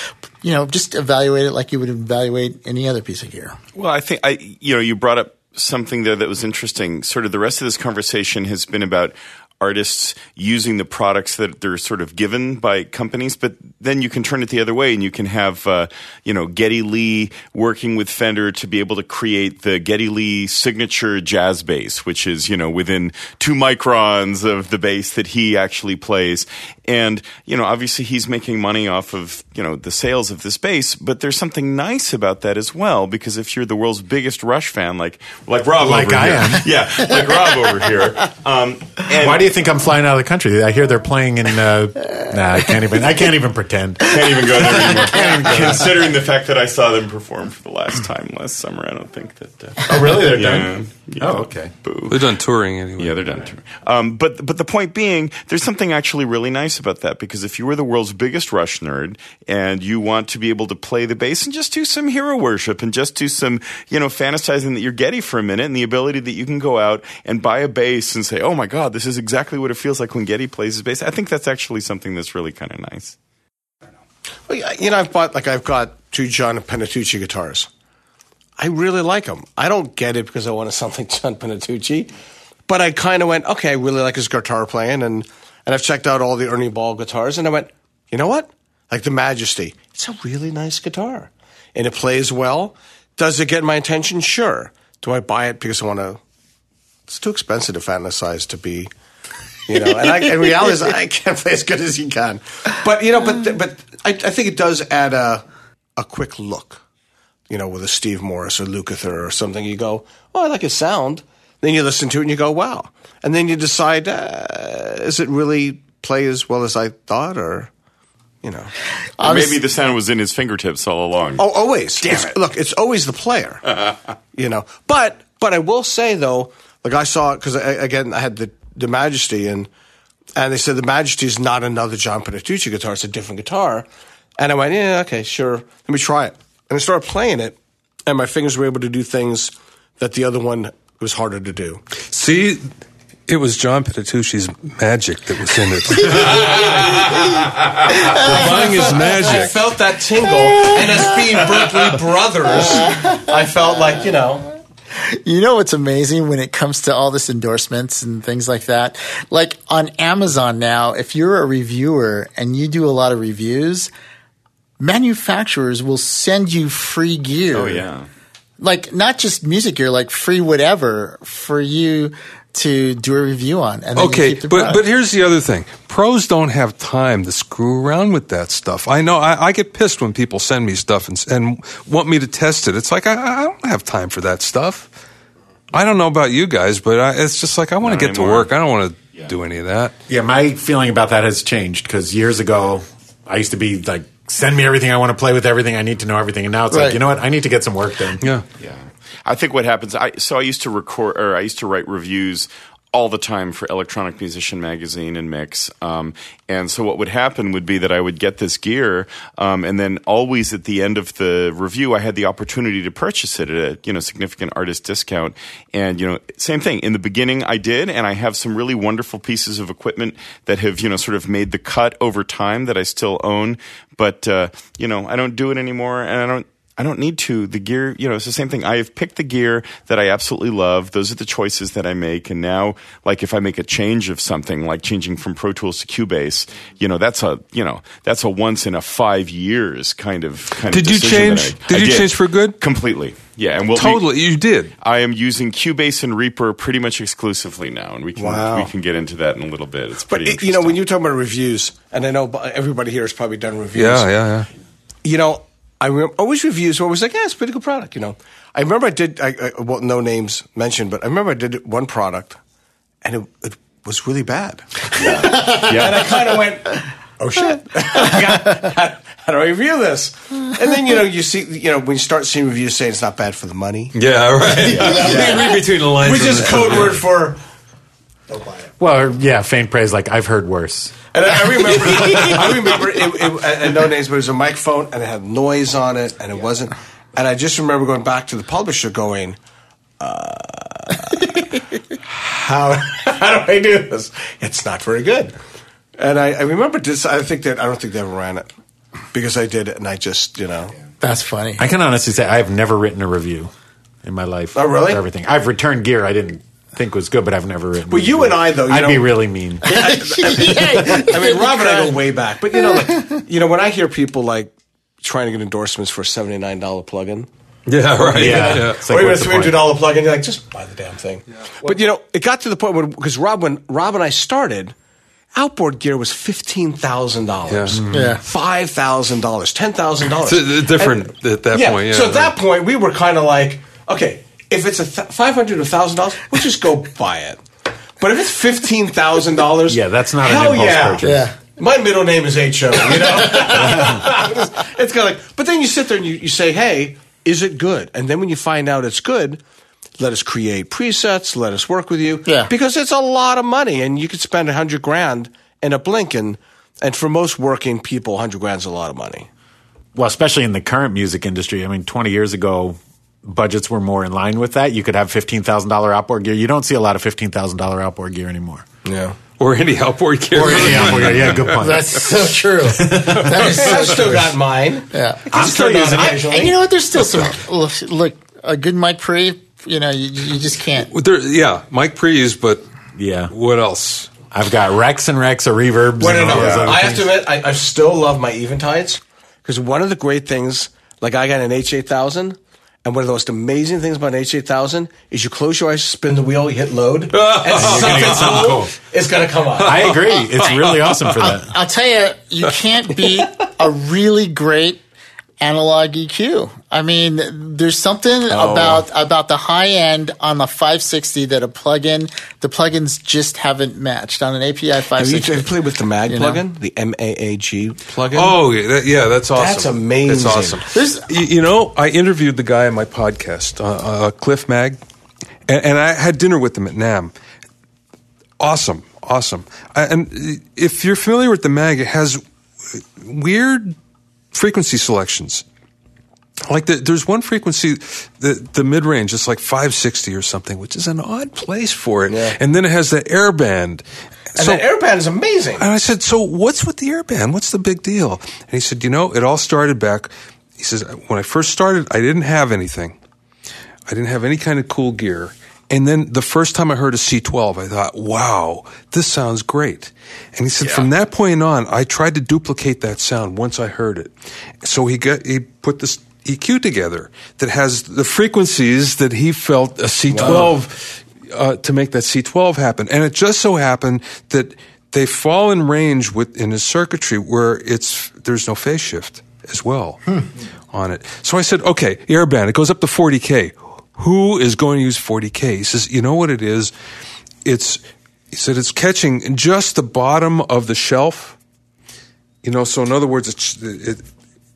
you know, just evaluate it like you would evaluate any other piece of gear. Well, I think I, you know, you brought up something there that was interesting. Sort of the rest of this conversation has been about artists using the products that they're sort of given by companies, but then you can turn it the other way and you can have, uh, you know, Geddy Lee working with Fender to be able to create the Geddy Lee signature jazz bass, which is, you know, within two microns of the bass that he actually plays. And, you know, obviously he's making money off of, you know, the sales of this bass, but there's something nice about that as well, because if you're the world's biggest Rush fan, like, like Rob Like over I here. am. Yeah, like Rob over here. Um, and Why do you think I'm flying out of the country? I hear they're playing in. Uh, nah, I can't even. I can't even pretend. can't even go there anymore. Considering the fact that I saw them perform for the last time last summer, I don't think that. Uh, Oh, really? They're yeah, done. yeah. Oh, okay. Boo. They're done touring anyway. Yeah, they're done. touring. Um, but but the point being, there's something actually really nice about that because if you were the world's biggest Rush nerd and you want to be able to play the bass and just do some hero worship and just do some you know fantasizing that you're Geddy for a minute and the ability that you can go out and buy a bass and say, oh my god, this is exactly what it feels like when Geddy plays his bass. I think that's actually something that's really kind of nice. Well, you know, I've bought like I've got two John Petrucci guitars. I really like them. I don't get it because I wanted something John Petrucci, but I kind of went, okay, I really like his guitar playing, and and I've checked out all the Ernie Ball guitars, and I went, you know what? Like the Majesty, it's a really nice guitar, and it plays well. Does it get my attention? Sure. Do I buy it because I want to? It's too expensive to fantasize to be you know. And I, in reality, is I can't play as good as he can. But you know, but but I, I think it does add a a quick look. You know, with a Steve Morse or Lukather or something, you go, "Oh, I like his sound." Then you listen to it and you go, "Wow!" And then you decide, uh, is it really play as well as I thought, or you know? Maybe the sound was in his fingertips all along. Oh, always. Damn it. Look, it's always the player. you know, but but I will say though, like I saw it because again I had the the Majesty and and they said the Majesty is not another John Petrucci guitar; it's a different guitar. And I went, yeah, okay, sure. Let me try it. And I started playing it, and my fingers were able to do things that the other one was harder to do. See, it was John Petrucci's magic that was in it. the buying magic. I felt that tingle, and as being Berklee brothers, I felt like you know. You know what's amazing when it comes to all this endorsements and things like that? Like on Amazon now, if you're a reviewer and you do a lot of reviews, manufacturers will send you free gear. Oh yeah. Like not just music gear, like free whatever for you to do a review on. And Okay, keep but product. but here's the other thing: pros don't have time to screw around with that stuff. I know I, I get pissed when people send me stuff and, and want me to test it. It's like I, I don't have time for that stuff. I don't know about you guys, but I, it's just like I want to get to work. I don't want to do any of that. Yeah, my feeling about that has changed because years ago, I used to be like, send me everything I want to play with, everything I need to know, everything. And now it's Right. like, you know what? I need to get some work done. Yeah. Yeah. I think what happens, I, so I used to record, or I used to write reviews all the time for Electronic Musician Magazine and Mix. Um, and so what would happen would be that I would get this gear, um, and then always at the end of the review, I had the opportunity to purchase it at a you know significant artist discount. And you know, same thing. In the beginning, I did, and I have some really wonderful pieces of equipment that have you know sort of made the cut over time that I still own. But uh, you know, I don't do it anymore, and I don't. I don't need to. The gear, you know, it's the same thing. I have picked the gear that I absolutely love. Those are the choices that I make. And now, like, if I make a change of something, like changing from Pro Tools to Cubase, you know, that's a, you know, that's a once in a five years kind of, kind Did of you change- I- did I you change for good? Completely. Yeah. And we'll be- Totally, you did. I am using Cubase and Reaper pretty much exclusively now, and we can Wow. we can get into that in a little bit. It's But pretty. it, you know, when you're talking about reviews, and I know everybody here has probably done reviews. Yeah, yeah, yeah. You know, I remember always reviews where I was like, "Yeah, it's a pretty good product." You know, I remember I did. I, I well, no names mentioned, but I remember I did one product, and it, it was really bad. yeah. And I kind of went, "Oh shit! how, how do I review this?" And then you know, you see, you know, when you start seeing reviews saying it's not bad for the money, Yeah, right. Read between the lines. which on is code word for don't buy it. Well, yeah, faint praise. Like I've heard worse. And I, I remember, I remember, it, it, and no names, but it was a microphone, and it had noise on it, and it wasn't. And I just remember going back to the publisher, going, uh, "How how do I do this? It's not very good." And I, I remember this. I think that I don't think they ever ran it because I did it, and I just you know. That's funny. I can honestly say I have never written a review in my life. Oh, really? Everything. I've returned gear I didn't think was good, but I've never written. Well, you and I, though, you I'd be really mean. I mean, Rob and I go way back, but you know, like you know, when I hear people like trying to get endorsements for a seventy nine dollar plugin. Yeah, right. Yeah. yeah. It's like, or even a what's the three point? hundred dollar plugin, you're like, just buy the damn thing. but you know, it got to the point where because Rob, when Rob and I started, outboard gear was fifteen thousand dollars, Yeah. Yeah. five thousand dollars, ten thousand dollars. It's, uh, different at that yeah. point. Yeah. so at that point, we were kind of like, okay, if it's a th- five hundred or thousand dollars, we'll just go buy it. But if it's fifteen thousand dollars, Yeah, that's not an hell impulse yeah. purchase. Yeah. My middle name is H O. You know, it's kind of like. But then you sit there and you, you say, "Hey, is it good?" And then when you find out it's good, let us create presets. Let us work with you. Yeah. because it's a lot of money, and you could spend a hundred grand in a blink. And and for most working people, hundred grand's a lot of money. well, especially in the current music industry. I mean, 20 years ago, budgets were more in line with that. You could have $15,000 outboard gear. You don't see a lot of $15,000 outboard gear anymore. Yeah. or any outboard gear. outboard gear. Yeah, good point. That's so true. That is so I've still true. got mine. Yeah. I'm still using I- occasionally. And you know what? There's still some. Look, look, a good mic pre. You know, you, you just can't. There, yeah, mic pres, but yeah. what else? I've got Rex and Rex or reverbs. Well, and no, all no, those other I have to admit, I, I still love my Eventides because one of the great things, like I got an H8000, and one of the most amazing things about an H8000 is you close your eyes, spin the wheel, you hit load, and something get something cool cool. is going to come up. I agree. It's really awesome for that. I'll tell you, you can't beat a really great analog EQ. I mean, there's something Oh. about about the high end on the 560 that a plugin, the plugins just haven't matched on an API have you, 560. have you played with the Maag You know? plugin, the MAAG plugin? Oh, yeah, that, yeah, that's awesome. That's amazing. That's awesome. There's- you, you know, I interviewed the guy on my podcast, uh, uh, Cliff Maag, and, and I had dinner with him at NAMM. Awesome, awesome. I, and if you're familiar with the Maag, it has weird frequency selections. Like the, there's one frequency, the the mid range, it's like 560 or something, which is an odd place for it. Yeah. And then it has the air band. and So- that airband is amazing. and I said, So what's with the airband? What's the big deal? And he said, You know, it all started back. He says, When I first started, I didn't have anything. I didn't have any kind of cool gear. And then the first time I heard a C12, I thought, wow, this sounds great. And he said, from that point on, I tried to duplicate that sound once I heard it. So he got, he put this EQ together that has the frequencies that he felt a C12 uh, to make that C12 happen. And it just so happened that they fall in range with in his circuitry where it's there's no phase shift as well on it. So I said, okay, airband, it goes up to 40k. Who is going to use 40k? He says, you know what it is? It's he said it's catching just the bottom of the shelf. You know, so in other words, it's it,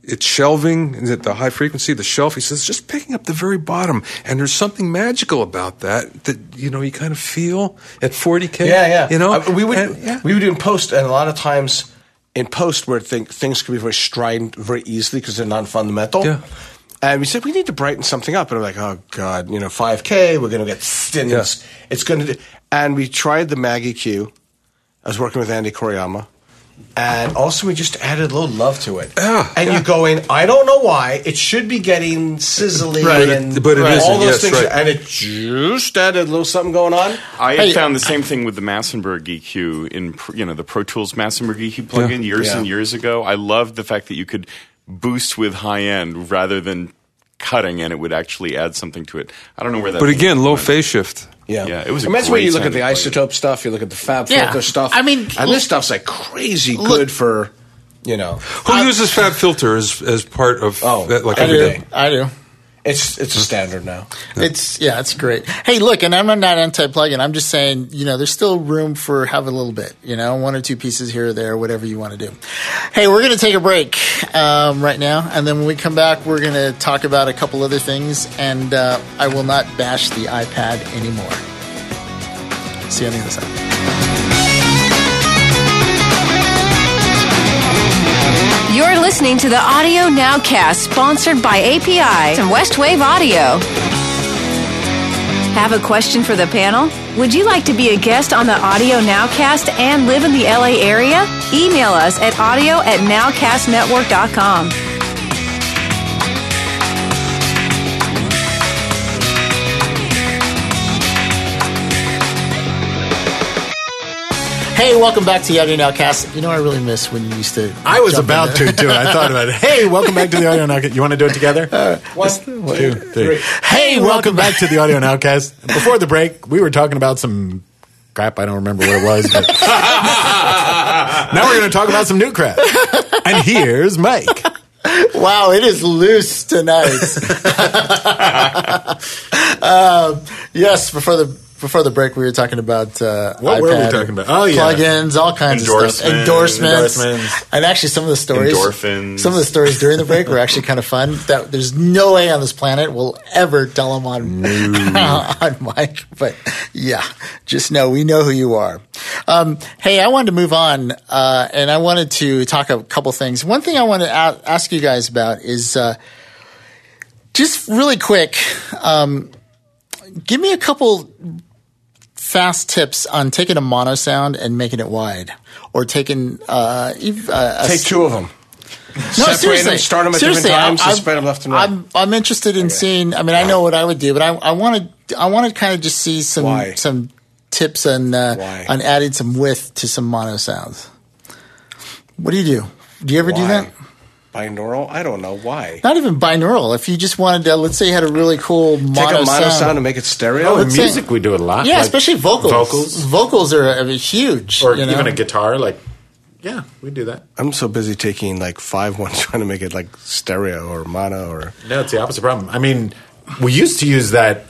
it's shelving at the high frequency, the shelf. He says just picking up the very bottom, and there's something magical about that that you know you kind of feel at 40k. Yeah, yeah. You know, Uh, we would And- yeah. we would do in post, and a lot of times in post where think, things can be very strident very easily because they're non-fundamental. Yeah. And we said we need to brighten something up, and I'm like, oh god, you know, 5K, we're going to get thin. Yeah. It's, it's going to. do And we tried the Maag EQ. I was working with Andy Koyama. And also, we just added a little love to it. Yeah, and yeah. you go in, I don't know why. It should be getting sizzly Right, and but it all isn't, those yes, things. right. And it just added a little something going on. I Hey, found the uh, same thing with the Massenburg EQ in you know the Pro Tools Massenburg EQ plugin years Yeah. and years ago. I loved the fact that you could boost with high end rather than cutting, and it would actually add something to it. I don't know where that. But again, low went. phase shift. Yeah, Yeah, it was a Imagine when great you look at the iZotope stuff, you look at the fab Yeah. filter stuff. I mean, and look- this stuff's like crazy Look- good for, you know, Who uses Fab Filter as as part of Oh, that, like I every do. day? I do. It's it's a standard now. It's yeah, it's great. Hey, look, and I'm not anti-plugin. I'm just saying, you know, there's still room for have a little bit, you know, one or two pieces here or there, whatever you want to do. Hey, we're going to take a break um, right now, and then when we come back, we're going to talk about a couple other things, and uh, I will not bash the iPad anymore. See you on the other side. Listening to the Audio Nowcast, sponsored by API and Westwave Audio. Have a question for the panel? Would you like to be a guest on the Audio Nowcast and live in the LA area? Email us at audio at nowcastnetwork.com. Hey, welcome back to the Audio Nowcast. You know, I really miss when you used to. I was about to do it. I thought about it. Hey, welcome back to the Audio Nowcast. You want to do it together? One, Two, three. Hey, welcome back to the Audio Nowcast. Before the break, we were talking about some crap. I don't remember what it was, but now we're going to talk about some new crap. And here's Mike. Wow, it is loose tonight. um, yes, before the before the break, we were talking about uh, What were we talking about? Oh, yeah. plugins, all kinds of stuff, Endorsements. endorsements, and actually some of the stories, Endorphins. some of the stories during the break were actually kind of fun. That there's no way on this planet we'll ever tell them on on mic, but yeah, just know we know who you are. Um, hey, I wanted to move on, uh, and I wanted to talk a couple things. One thing I want to a- ask you guys about is. Uh, just really quick, um, give me a couple fast tips on taking a mono sound and making it wide, or taking uh, uh, take two of them. no, Separate seriously, them, start them at seriously, different times, I'm, and spread them left and right. I'm I'm interested in seeing. I mean, I know what I would do, but I I want to I want to kind of just see some Why? some tips on uh, on adding some width to some mono sounds. What do you do? Do you ever do that? Binaural? I don't know why. Not even binaural. If you just wanted to, let's say you had a really cool mono, Take a mono sound. sound and make it stereo. Oh, in Let's say- music, we do it a lot. Yeah, Like especially vocals. Vocals. Vocals are, are huge. Or you know? even a guitar. Like, yeah, we do that. I'm so busy taking like five ones trying to make it like stereo or mono or No, it's the opposite problem. I mean, we used to use that.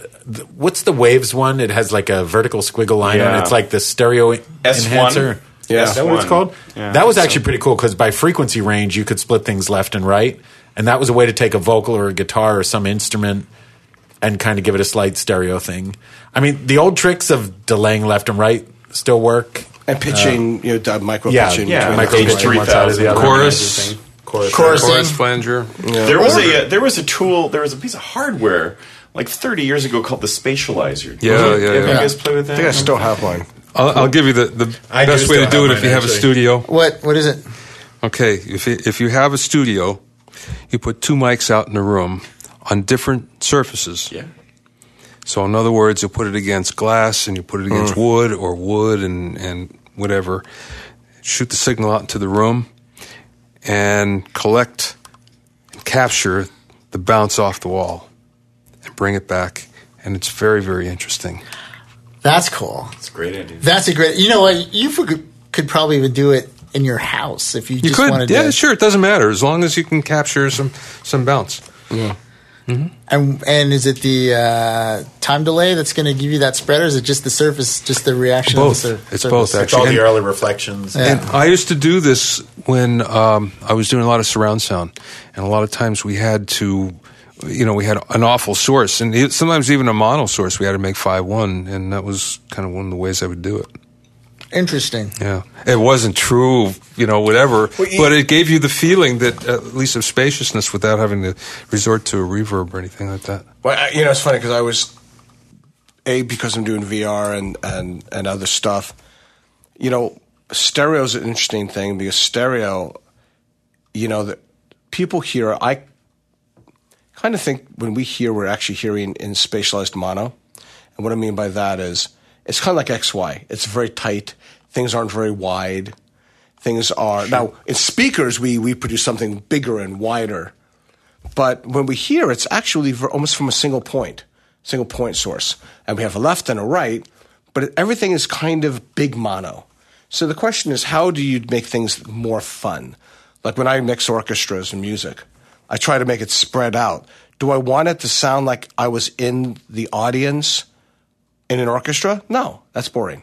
What's the waves one? It has like a vertical squiggle line on it. Yeah. It's like the stereo S1? enhancer. Yeah. Is that what it's called? Yeah, that was I think actually pretty cool because by frequency range, you could split things left and right. And that was a way to take a vocal or a guitar or some instrument and kind of give it a slight stereo thing. I mean, the old tricks of delaying left and right still work. and pitching, you know, micro Yeah, pitching. yeah, between micro the- H3000. pitching one side or the other. Chorus. Chorus. Chorus. Chorus flanger. There was a uh, there was a tool. There was a piece of hardware like 30 years ago called the Spatializer. Yeah, Did yeah, you yeah. guys play with that? I think I still have one. I'll, I'll give you the, the I best way to do have it if you have a studio. what what is it? Okay, if you, if you have a studio, you put two mics out in the room on different surfaces. Yeah. So in other words, you put it against glass and you put it against mm. wood or wood and, and whatever. Shoot the signal out into the room and collect and capture the bounce off the wall and bring it back. And it's very, very interesting. That's cool. It's a great idea. That's a great. You know what? You could, could probably even do it in your house if you, You just could, wanted yeah, to. sure. It doesn't matter as long as you can capture some some bounce. Yeah. And and is it the uh, time delay that's going to give you that spread, or is it just the surface, just the reaction? Both. Of the sur- It's surface? both, It's all And- the early reflections. Yeah. And I used to do this when um, I was doing a lot of surround sound, and a lot of times we had to, you know, we had an awful source, and sometimes even a mono source. We had to make five one, and that was kind of one of the ways I would do it. Interesting. Yeah, it wasn't true, you know, whatever, Well, you- but it gave you the feeling that at least of spaciousness without having to resort to a reverb or anything like that. Well, I, you know, it's funny because I was a because I'm doing VR and and and other stuff. You know, stereo is an interesting thing because stereo, you know, that people hear. I kind of think when we hear, we're actually hearing in spatialized mono, and what I mean by that is it's kind of like XY. It's very tight. Things aren't very wide. Things are now in speakers. We we produce something bigger and wider. But when we hear, it's actually almost from a single point, single point source. And we have a left and a right, but everything is kind of big mono. So the question is, how do you make things more fun? Like when I mix orchestras and music, I try to make it spread out. Do I want it to sound like I was in the audience in an orchestra? No, that's boring.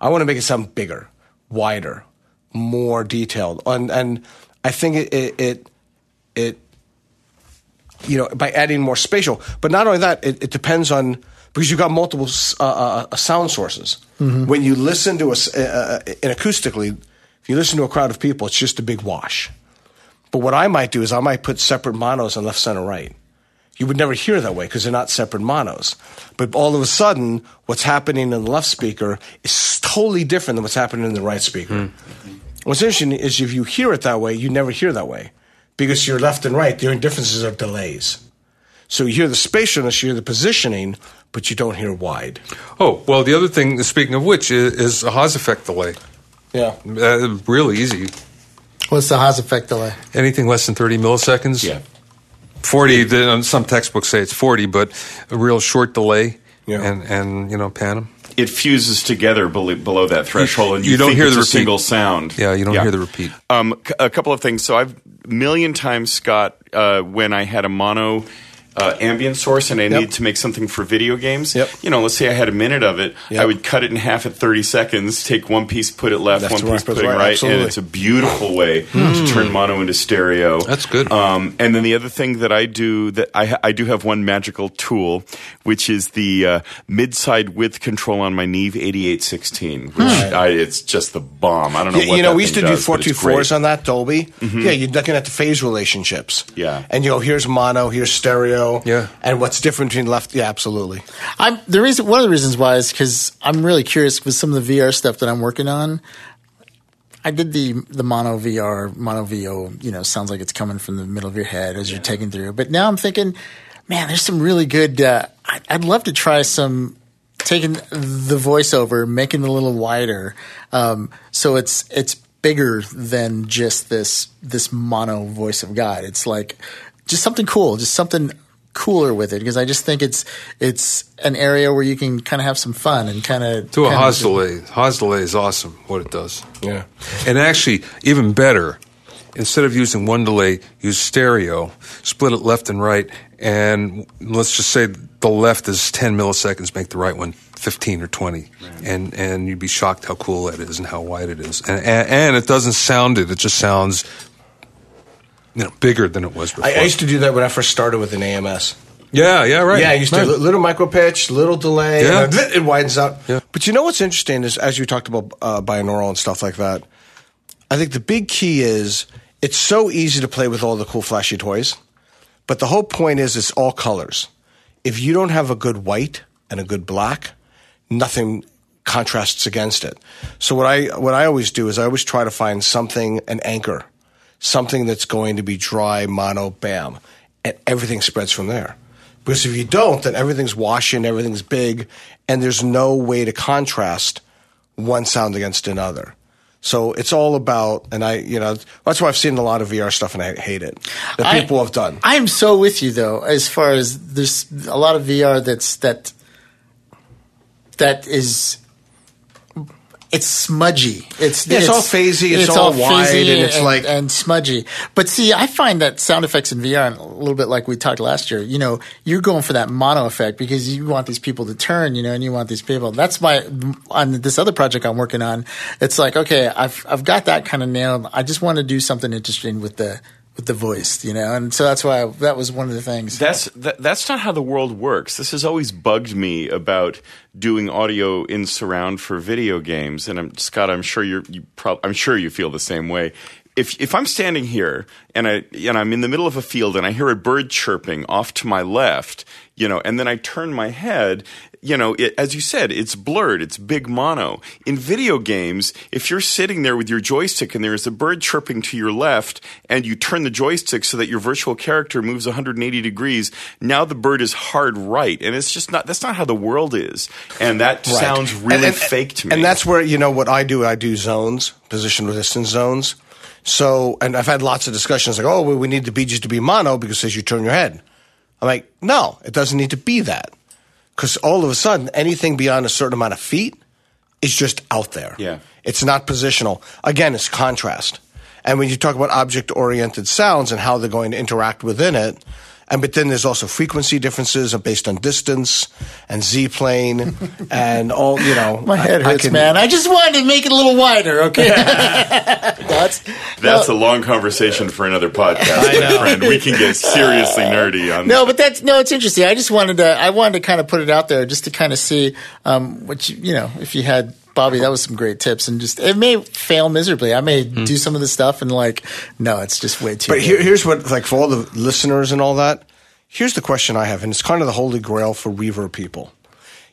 I want to make it sound bigger, wider, more detailed. And, and I think it, it, it, it you know, by adding more spatial. But not only that, it, it depends on because you've got multiple uh, uh, sound sources. When you listen to a s- uh, uh, in acoustically, if you listen to a crowd of people, it's just a big wash. But what I might do is I might put separate monos on left, center, right. You would never hear that way because they're not separate monos. But all of a sudden, what's happening in the left speaker is totally different than what's happening in the right speaker. What's interesting is if you hear it that way, you never hear that way because your left and right, the only differences are delays. So you hear the spatialness, you hear the positioning, but you don't hear wide. Oh well, the other thing, speaking of which, is, is a Haas effect delay. Yeah. Uh, really easy. What's the Haas effect delay? Anything less than 30 milliseconds? Yeah. 40, the, um, some textbooks say it's 40, but a real short delay Yeah. and, and, you know, pan 'em. It fuses together below, below that threshold, and you you, don't think hear it's the a repeat. single sound. Yeah, you don't hear the repeat. Um, c- a couple of things. So I've million times, Scott, uh, when I had a mono uh, ambient source and I need to make something for video games. Yep. You know, let's say I had a minute of it, Yep. I would cut it in half at thirty seconds, take one piece, put it left, Left one piece, right, put it right, absolutely. and it's a beautiful way to turn mono into stereo. That's good. Um, and then the other thing that I do that I, I do have one magical tool, which is the uh, mid-side width control on my Neve 8816, which I, it's just the bomb. I don't know You, what you know, that we used to do does, but it's 424s on that Dolby. Yeah, you're looking at the phase relationships. Yeah. And you go, here's mono, here's stereo. Yeah. And what's different between left? Yeah, absolutely. I'm the reason. One of the reasons why is because I'm really curious with some of the VR stuff that I'm working on. I did the the mono VR, mono VO. You know, sounds like it's coming from the middle of your head as you're taking through. But now I'm thinking, man, there's some really good. Uh, I'd love to try some taking the voiceover, making it a little wider, um, so it's it's bigger than just this this mono voice of God. It's like just something cool, just something cooler with it because I just think it's it's an area where you can kind of have some fun and kind of to a Haas delay. Haas delay is awesome, what it does. Yeah. And actually, even better, instead of using one delay, use stereo, split it left and right, and let's just say the left is 10 milliseconds, make the right one 15 or 20. And, and you'd be shocked how cool that is and how wide it is. And, and, and it doesn't sound it, it just sounds you know, bigger than it was before. I, I used to do that when I first started with an AMS. yeah, yeah, right. Yeah, I used to Right. li- little micro pitch, little delay, Yeah. and it widens out. Yeah. But you know what's interesting is as you talked about uh, binaural and stuff like that. I think the big key is it's so easy to play with all the cool flashy toys, but the whole point is it's all colors. If you don't have a good white and a good black, nothing contrasts against it. So what I what I always do is I always try to find something an anchor, something that's going to be dry, mono, bam, and everything spreads from there. Because if you don't, then everything's washing, everything's big, and there's no way to contrast one sound against another. So it's all about, and I, you know, that's why I've seen a lot of VR stuff and I hate it that I- people have done. I am so with you though, as far as there's a lot of VR that's that that is it's smudgy. It's Yeah, it's all phasey, it's all wide, and it's like- and smudgy. But see, I find that sound effects in VR, a little bit like we talked last year. You know, you're going for that mono effect because you want these people to turn. You know, and you want these people. That's my on this other project I'm working on. It's like okay, I've I've got that kind of nailed. I just want to do something interesting with the with the voice. You know, and so that's why I, that was one of the things. That's that, that's not how the world works. This has always bugged me about doing audio in surround for video games. And I'm Scott, I'm sure you're you prob- I'm sure you feel the same way. If if I'm standing here and I and I'm in the middle of a field and I hear a bird chirping off to my left, you know, and then I turn my head, you know, it, as you said, it's blurred, it's big mono. In video games, if you're sitting there with your joystick and there is a bird chirping to your left, and you turn the joystick so that your virtual character moves 180 degrees, now the bird is hard right, and it's just not. That's not how the world is, and that Right. sounds really And- and- fake to me. And that's where you know what I do. I do zones, position resistance zones. So, and I've had lots of discussions like, oh, well, we need the BGs to be mono because as you turn your head. I'm like, no, it doesn't need to be that. Because all of a sudden, anything beyond a certain amount of feet is just out there. Yeah. It's not positional. Again, it's contrast. And when you talk about object oriented sounds and how they're going to interact within it, and but then there's also frequency differences based on distance and Z plane and all, you know. My head I- I hurts, can- man. I just wanted to make it a little wider. Okay, that's That's a long conversation for another podcast, my friend. We can get seriously nerdy on no, but that's no. It's interesting. I just wanted to. I wanted to kind of put it out there just to kind of see um, what you, you know. If you had Bobby, that was some great tips, and just it may fail miserably. I may hmm. do some of the stuff and like, no, it's just way too. But here, here's what, like, for all the listeners and all that, here's the question I have, and it's kind of the holy grail for reverb people.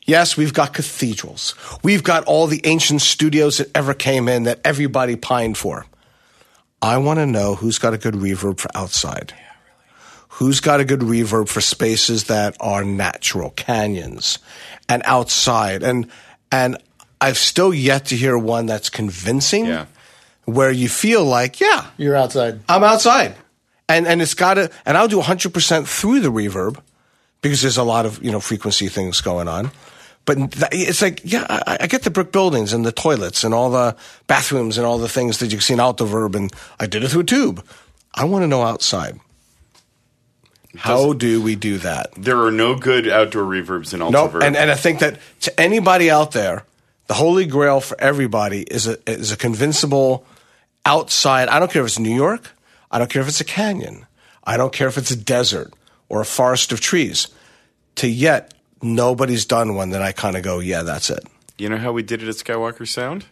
Yes, we've got cathedrals. We've got all the ancient studios that ever came in that everybody pined for. I want to know who's got a good reverb for outside. Who's got a good reverb for spaces that are natural, canyons, and outside? And and I've still yet to hear one that's convincing, Yeah. where you feel like, yeah, You're outside. I'm outside, and and it's got to, and I'll do 100 percent through the reverb because there's a lot of you know frequency things going on. But th- it's like, yeah, I, I get the brick buildings and the toilets and all the bathrooms and all the things that you've seen out the verb, and I did it through a tube. I want to know outside. How do we do that? There are no good outdoor reverbs in Nope. And and I think that to anybody out there, the holy grail for everybody is a is a convincible outside. I don't care if it's New York. I don't care if it's a canyon. I don't care if it's a desert or a forest of trees. To yet nobody's done one that I kind of go, yeah, that's it. you know how we did it at Skywalker Sound?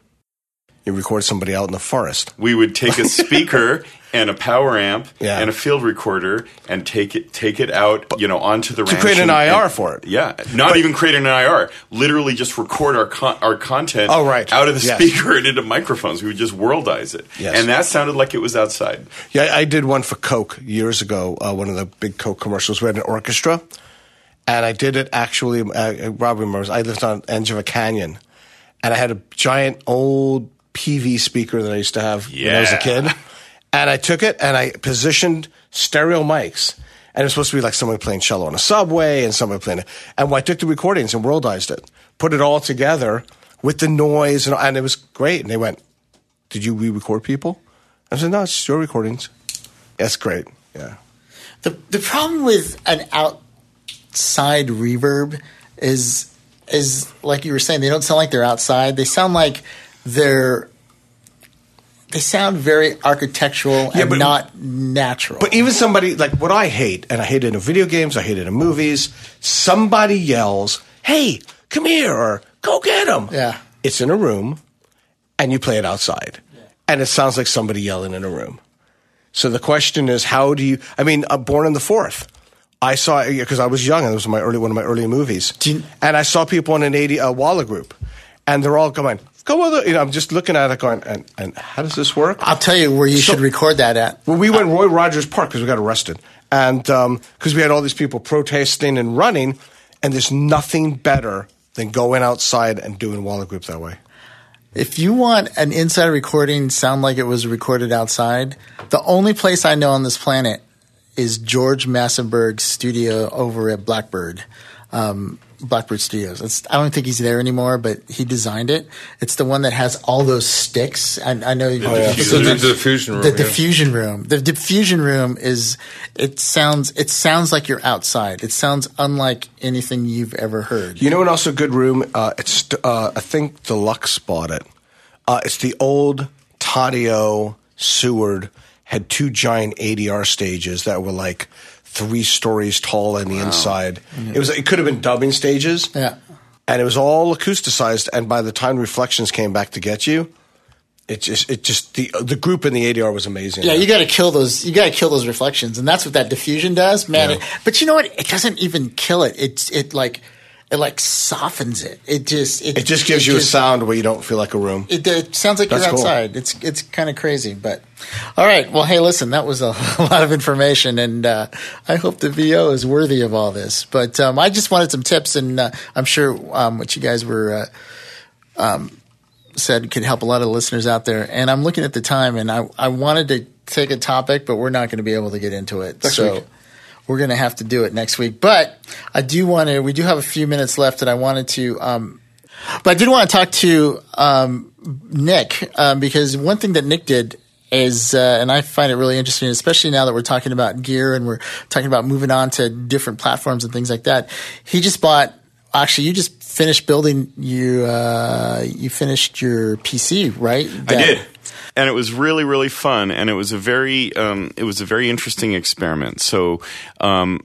You record somebody out in the forest. We would take a speaker and a power amp Yeah. and a field recorder and take it take it out, you know, onto the To ranch create an and- IR and- for it. Yeah, not even create an IR. Literally, just record our con- our content. Oh, right. out of the Yes. speaker and into microphones. We would just worldize it, Yes. and that sounded like it was outside. Yeah, I I did one for Coke years ago. Uh, one of the big Coke commercials. We had an orchestra, and I did it actually. Uh, Rob remembers. I lived on the edge of a canyon, and I had a giant old PV speaker that I used to have when I was a kid. And I took it and I positioned stereo mics. And it was supposed to be like somebody playing cello on a subway and somebody playing. it. And I took the recordings and worldized it, put it all together with the noise, and, and it was great. And they went, "Did you re-record people?" I said, "No, it's your recordings." That's great. Yeah. The the problem with an outside reverb is is like you were saying, they don't sound like they're outside. They sound like they're they sound very architectural Yeah, and but- not natural. But even somebody like what I hate, and I hate it in video games, I hate it in movies. Somebody yells, "Hey, come here!" or "Go get him!" Yeah. it's in a room, and you play it outside, and it sounds like somebody yelling in a room. So the question is, how do you? I mean, uh, Born in the Fourth. I saw because I was young, and it was my early one of my early movies, you- and I saw people in an eighty uh, Walla group, and they're all going, "Go it." You know, I'm just looking at it, going, "And, and how does this work?" I'll tell you where you So- should record that at. Well, we went Roy Rogers Park because we got arrested, and because we had all these people protesting and running, and there's nothing better than going outside and doing Walla Group that way. If you want an inside recording sound like it was recorded outside, the only place I know on this planet is George Massenburg's studio over at Blackbird. Um, Blackbird Studios. It's, I don't think he's there anymore, but he designed it. It's the one that has all those sticks. I, I know. Oh, yeah. the, the diffusion room. The yeah. diffusion room. The diffusion room is. It sounds. It sounds like you're outside. It sounds unlike anything you've ever heard. You know, what? also good room. Uh, it's. Uh, I think Deluxe bought it. Uh, it's the old Todd-AO Seward had two giant ADR stages that were like three stories tall on the wow. inside. It was it could have been dubbing stages. Yeah. And it was all acousticized and by the time reflections came back to get you, it just it just the the group in the ADR was amazing. Yeah, you got to kill those. You got to kill those reflections, and that's what that diffusion does, man. Yeah. It, but you know what? It doesn't even kill it. It's it like it like softens it. It just it, it just gives it you just, a sound where you don't feel like a room. It, it sounds like That's you're outside. Cool. It's it's kind of crazy, but all right. Well, hey, listen, that was a, lot of information, and uh, I hope the VO is worthy of all this. But um, I just wanted some tips, and uh, I'm sure um, what you guys were. Uh, um, said could help a lot of listeners out there and I'm looking at the time and I, I wanted to take a topic but we're not going to be able to get into it Next so week we're going to have to do it next week. But I do want to, we do have a few minutes left and I wanted to, um, but I did want to talk to um, Nick um, because one thing that Nick did is, uh, and I find it really interesting, especially now that we're talking about gear and we're talking about moving on to different platforms and things like that. He just bought, actually, you just finished building you, uh, you finished your PC, right? That, I did and it was really really fun and it was a very um, it was a very interesting experiment. So um,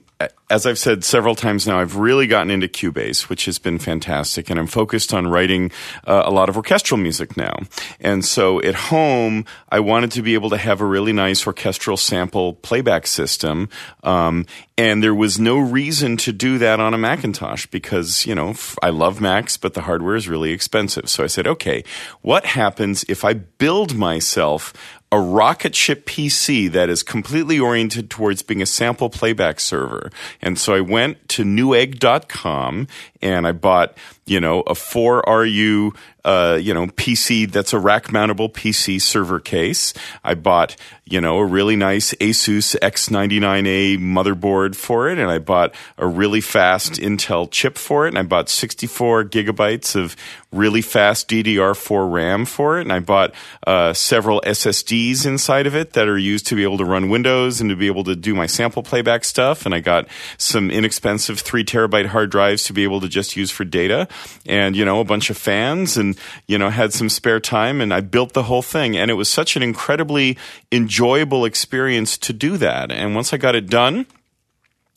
as I've said several times now, I've really gotten into Cubase, which has been fantastic, and I'm focused on writing uh, a lot of orchestral music now. And so at home, I wanted to be able to have a really nice orchestral sample playback system, um, and there was no reason to do that on a Macintosh because you know I love Macs, but the hardware is really expensive. So I said, okay, what happens if I build myself a rocket ship PC that is completely oriented towards being a sample playback server. And so I went to newegg.com and I bought, you know, a 4RU uh, you know, PC that's a rack mountable PC server case. I bought, you know, a really nice Asus X99A motherboard for it, and I bought a really fast Intel chip for it, and I bought 64 gigabytes of really fast DDR4 RAM for it, and I bought uh, several SSDs inside of it that are used to be able to run Windows and to be able to do my sample playback stuff, and I got some inexpensive three terabyte hard drives to be able to just use for data, and you know, a bunch of fans and you know, had some spare time and I built the whole thing. And it was such an incredibly enjoyable experience to do that. And once I got it done,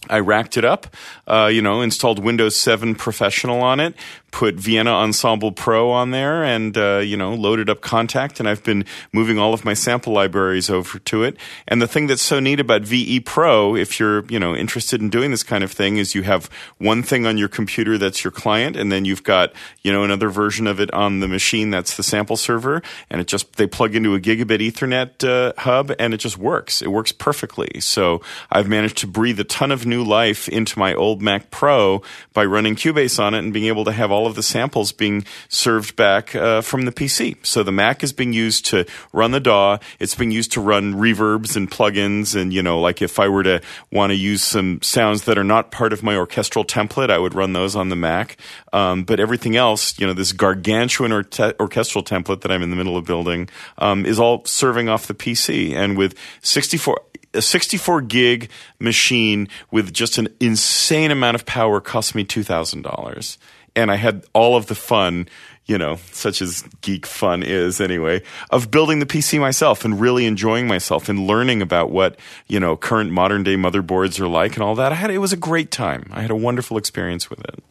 I racked it up, uh, you know, installed Windows 7 Professional on it, put Vienna Ensemble Pro on there and, uh, you know, loaded up Kontakt. And I've been moving all of my sample libraries over to it. And the thing that's so neat about VE Pro, if you're, you know, interested in doing this kind of thing, is you have one thing on your computer that's your client, and then you've got, you know, another version of it on the machine that's the sample server. And it just, they plug into a gigabit Ethernet uh, hub and it just works. It works perfectly. So I've managed to breathe a ton of new life into my old Mac Pro by running Cubase on it and being able to have all all of the samples being served back uh, from the PC. So the Mac is being used to run the DAW. It's being used to run reverbs and plugins. And, you know, like if I were to want to use some sounds that are not part of my orchestral template, I would run those on the Mac. Um, but everything else, you know, this gargantuan or te- orchestral template that I'm in the middle of building um, is all serving off the PC. And with 64, a 64 gig machine with just an insane amount of power cost me $2,000 and I had all of the fun, you know, such as geek fun is anyway, of building the PC myself and really enjoying myself and learning about what, you know, current modern day motherboards are like and all that. I had it was a great time. I had a wonderful experience with it.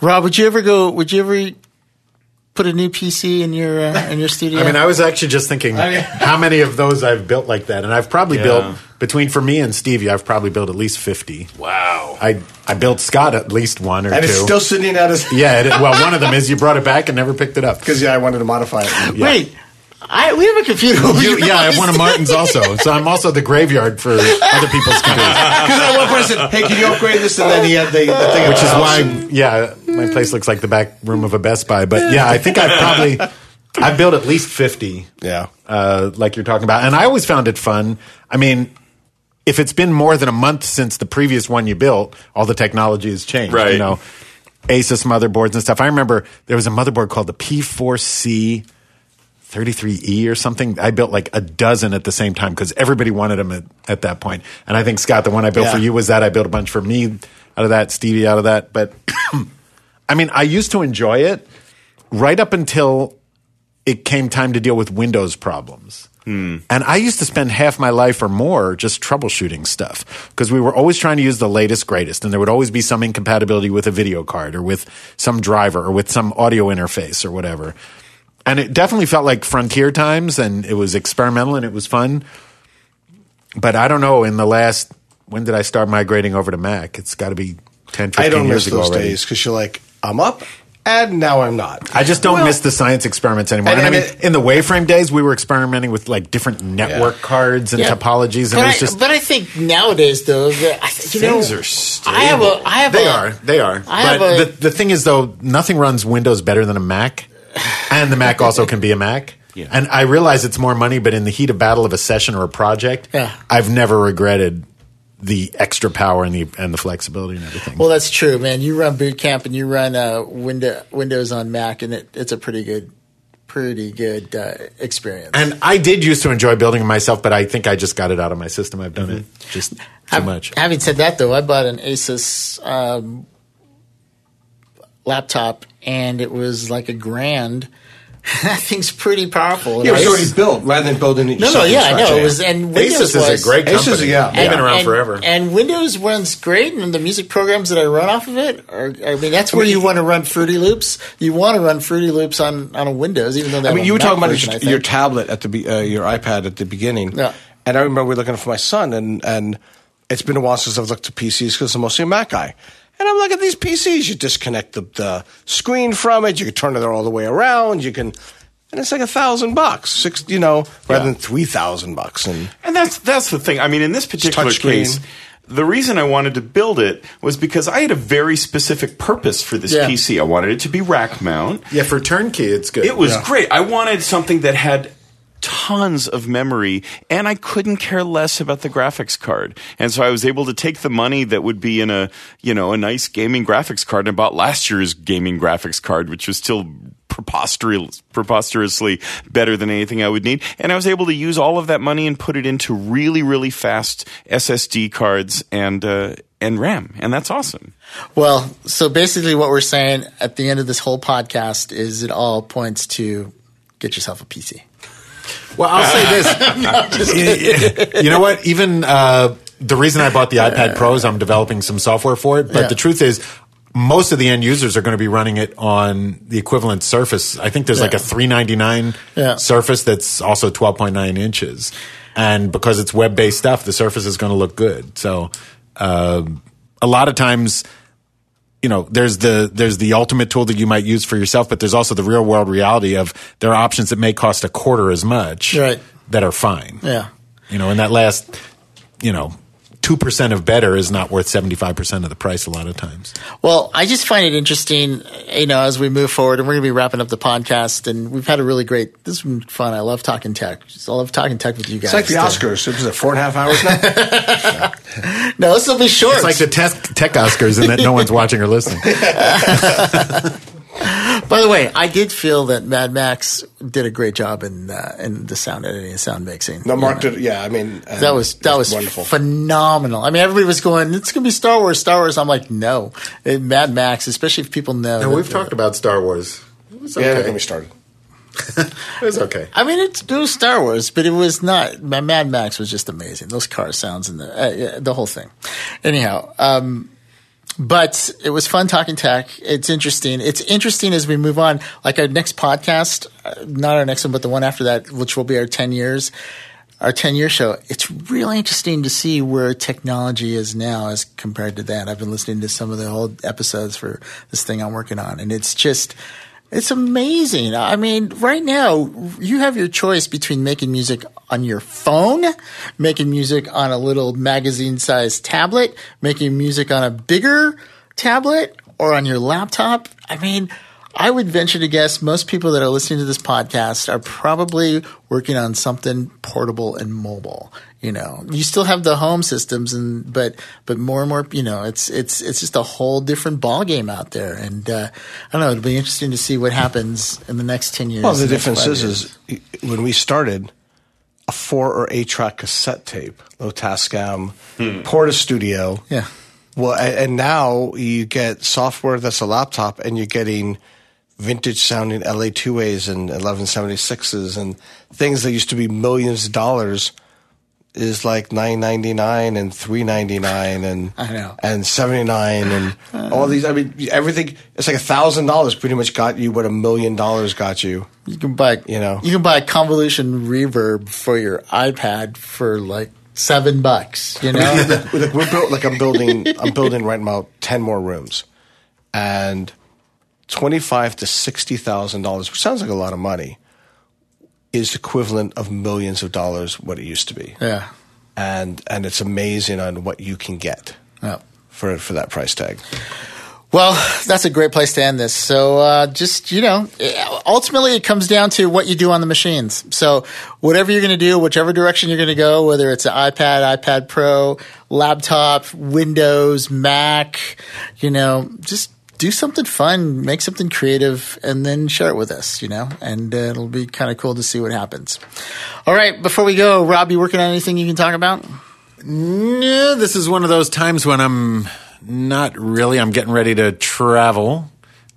Rob, would you ever go would you ever put a new PC in your uh, in your studio? I mean, I was actually just thinking how many of those I've built like that, and I've probably yeah. built between for me and Stevie, I've probably built at least fifty. Wow! I I built Scott at least one or and two. it's still sitting at his. yeah, it, well, one of them is you brought it back and never picked it up because yeah, I wanted to modify it. Yeah. Wait. I, we have a computer. You, yeah, I have one of Martin's also. So I'm also the graveyard for other people's computers. Because at one point I said, "Hey, can you upgrade this?" And then he had the, the thing, Which is about- why, yeah, my place looks like the back room of a Best Buy. But yeah, I think I probably I built at least fifty. Yeah. uh, like you're talking about, and I always found it fun. I mean, if it's been more than a month since the previous one you built, all the technology has changed. Right. You know, Asus motherboards and stuff. I remember there was a motherboard called the P4C. 33E or something. I built like a dozen at the same time because everybody wanted them at, at that point. And I think Scott, the one I built for you was that. I built a bunch for me out of that, Stevie out of that. But I mean, I used to enjoy it right up until it came time to deal with Windows problems. Hmm. And I used to spend half my life or more just troubleshooting stuff because we were always trying to use the latest, greatest. And there would always be some incompatibility with a video card or with some driver or with some audio interface or whatever. And it definitely felt like frontier times and it was experimental and it was fun. But I don't know, in the last, when did I start migrating over to Mac? It's got to be 10, 15 I don't years miss ago those already. days because you're like, I'm up, and now I'm not. I just don't Well, miss the science experiments anymore. and- And, I and mean, it- in the Waveframe days, we were experimenting with like different network Yeah. cards and Yeah. topologies, and But it was I, just but I think nowadays, though, that, I think, you Things know, are stable. I have a, I have they a, are, they are. I have but a- the the thing is, though, nothing runs Windows better than a Mac, and the Mac also can be a Mac. Yeah. And I realize it's more money, but in the heat of battle of a session or a project, Yeah. I've never regretted the extra power and the and the flexibility and everything. Well, that's true, man. You run Boot Camp and you run uh, window, Windows on Mac, and it, it's a pretty good, pretty good uh, experience. and I did used to enjoy building it myself, but I think I just got it out of my system. I've done it just too Hav- much. Having said that, though, I bought an Asus um, laptop, and it was like a grand. that thing's pretty powerful. Yeah, it was already built rather than building it. no, no, yeah, I know. It was, and Windows Asus is a great Asus, company. yeah. They've been around and, forever. And Windows runs great, and the music programs that I run off of it are, I mean, that's where you want to run Fruity Loops. You want to run Fruity Loops on, on a Windows, even though they I mean, you were Mac talking about version, I your, your tablet at the be- uh, your iPad at the beginning, Yeah. and I remember we were looking for my son, and and it's been a while since I've looked at PCs because I'm mostly a Mac guy. And I'm looking at these PCs. You disconnect the, the screen from it. You can turn it all the way around. You can, and it's like a thousand bucks, six, you know, rather than three thousand bucks. And And that's that's the thing. I mean, in this particular case, the reason I wanted to build it was because I had a very specific purpose for this Yeah. PC. I wanted it to be rack mount. Yeah, for turnkey, it's good. It was Yeah. great. I wanted something that had tons of memory and I couldn't care less about the graphics card. And so I was able to take the money that would be in a, you know, a nice gaming graphics card and bought last year's gaming graphics card, which was still preposterous, preposterously better than anything I would need. And I was able to use all of that money and put it into really, really fast SSD cards and, uh, and RAM. And that's awesome. Well, so basically, what we're saying at the end of this whole podcast is it all points to get yourself a PC. Well, I'll say this. you know what? Even uh, the reason I bought the iPad Pro is I'm developing some software for it. But Yeah. the truth is, most of the end users are going to be running it on the equivalent Surface. I think there's like a 399 Yeah. Surface that's also 12.9 inches, and because it's web based stuff, the Surface is going to look good. So, uh, a lot of times you know there's the there's the ultimate tool that you might use for yourself but there's also the real world reality of there are options that may cost a quarter as much Right. that are fine Yeah. you know and that last you know 2% of better is not worth 75% of the price a lot of times Well, I just find it interesting, you know, as we move forward, and we're going to be wrapping up the podcast, and we've had a really great. This has been fun. I love talking tech. Just- I love talking tech with you guys. it's like the Oscars. It was it four and a half hours now. No, this will be short. it's like the tech, tech oscars and that no one's watching or listening By the way, I did feel that Mad Max did a great job in uh, in the sound editing and sound mixing. No, Mark know. did. Yeah, I mean, uh, That was that it was wonderful. phenomenal. I mean, everybody was going, "It's going to be Star Wars, Star Wars." I'm like, no, It- Mad Max, especially if people know. and we've talked about star wars it was Yeah, don't okay get me started. it was okay I mean, it's, it was Star Wars, but it was not. Mad Max was just amazing. Those car sounds and the uh, the whole thing. Anyhow, um, but it was fun talking tech. It's interesting. It's interesting as we move on. Like our next podcast, uh, not our next one, but the one after that, which will be our ten years, our ten year show. It's really interesting to see where technology is now as compared to that. I've been listening to some of the old episodes for this thing I'm working on, and it's just It's amazing. I mean, right now you have your choice between making music on your phone, making music on a little magazine-sized tablet, making music on a bigger tablet, or on your laptop. I mean, I would venture to guess most people that are listening to this podcast are probably working on something portable and mobile. You know, you still have the home systems, and but but more and more, you know, it's it's it's just a whole different ball game out there. And uh, I don't know, it'll be interesting to see what happens in the next ten years. Well, the next difference is, years. is when we started, a four or eight track cassette tape, low Tascam, Porta Studio. yeah. Well, and now you get software that's a laptop, and you're getting vintage sounding LA2As and 1176s and things that used to be millions of dollars is like 999 and 399 and I know. and 79 and all these I mean everything it's like a thousand dollars pretty much got you what a million dollars got you You can buy, You know. you can buy convolution reverb for your iPad for like seven bucks. You know, like we're built like I'm building I'm building right now ten more rooms, and twenty five to sixty thousand dollars, which sounds like a lot of money, is equivalent of millions of dollars what it used to be, yeah, and and it's amazing on what you can get yeah. for for that price tag. Well, that's a great place to end this. So, uh, just, you know, ultimately it comes down to what you do on the machines. So, whatever you're going to do, whichever direction you're going to go, whether it's an iPad, iPad Pro, laptop, Windows, Mac, you know, just do something fun, make something creative, and then share it with us, you know, and uh, it'll be kind of cool to see what happens. All right, before we go, Rob, you working on anything you can talk about? No, this is one of those times when I'm not really. I'm getting ready to travel.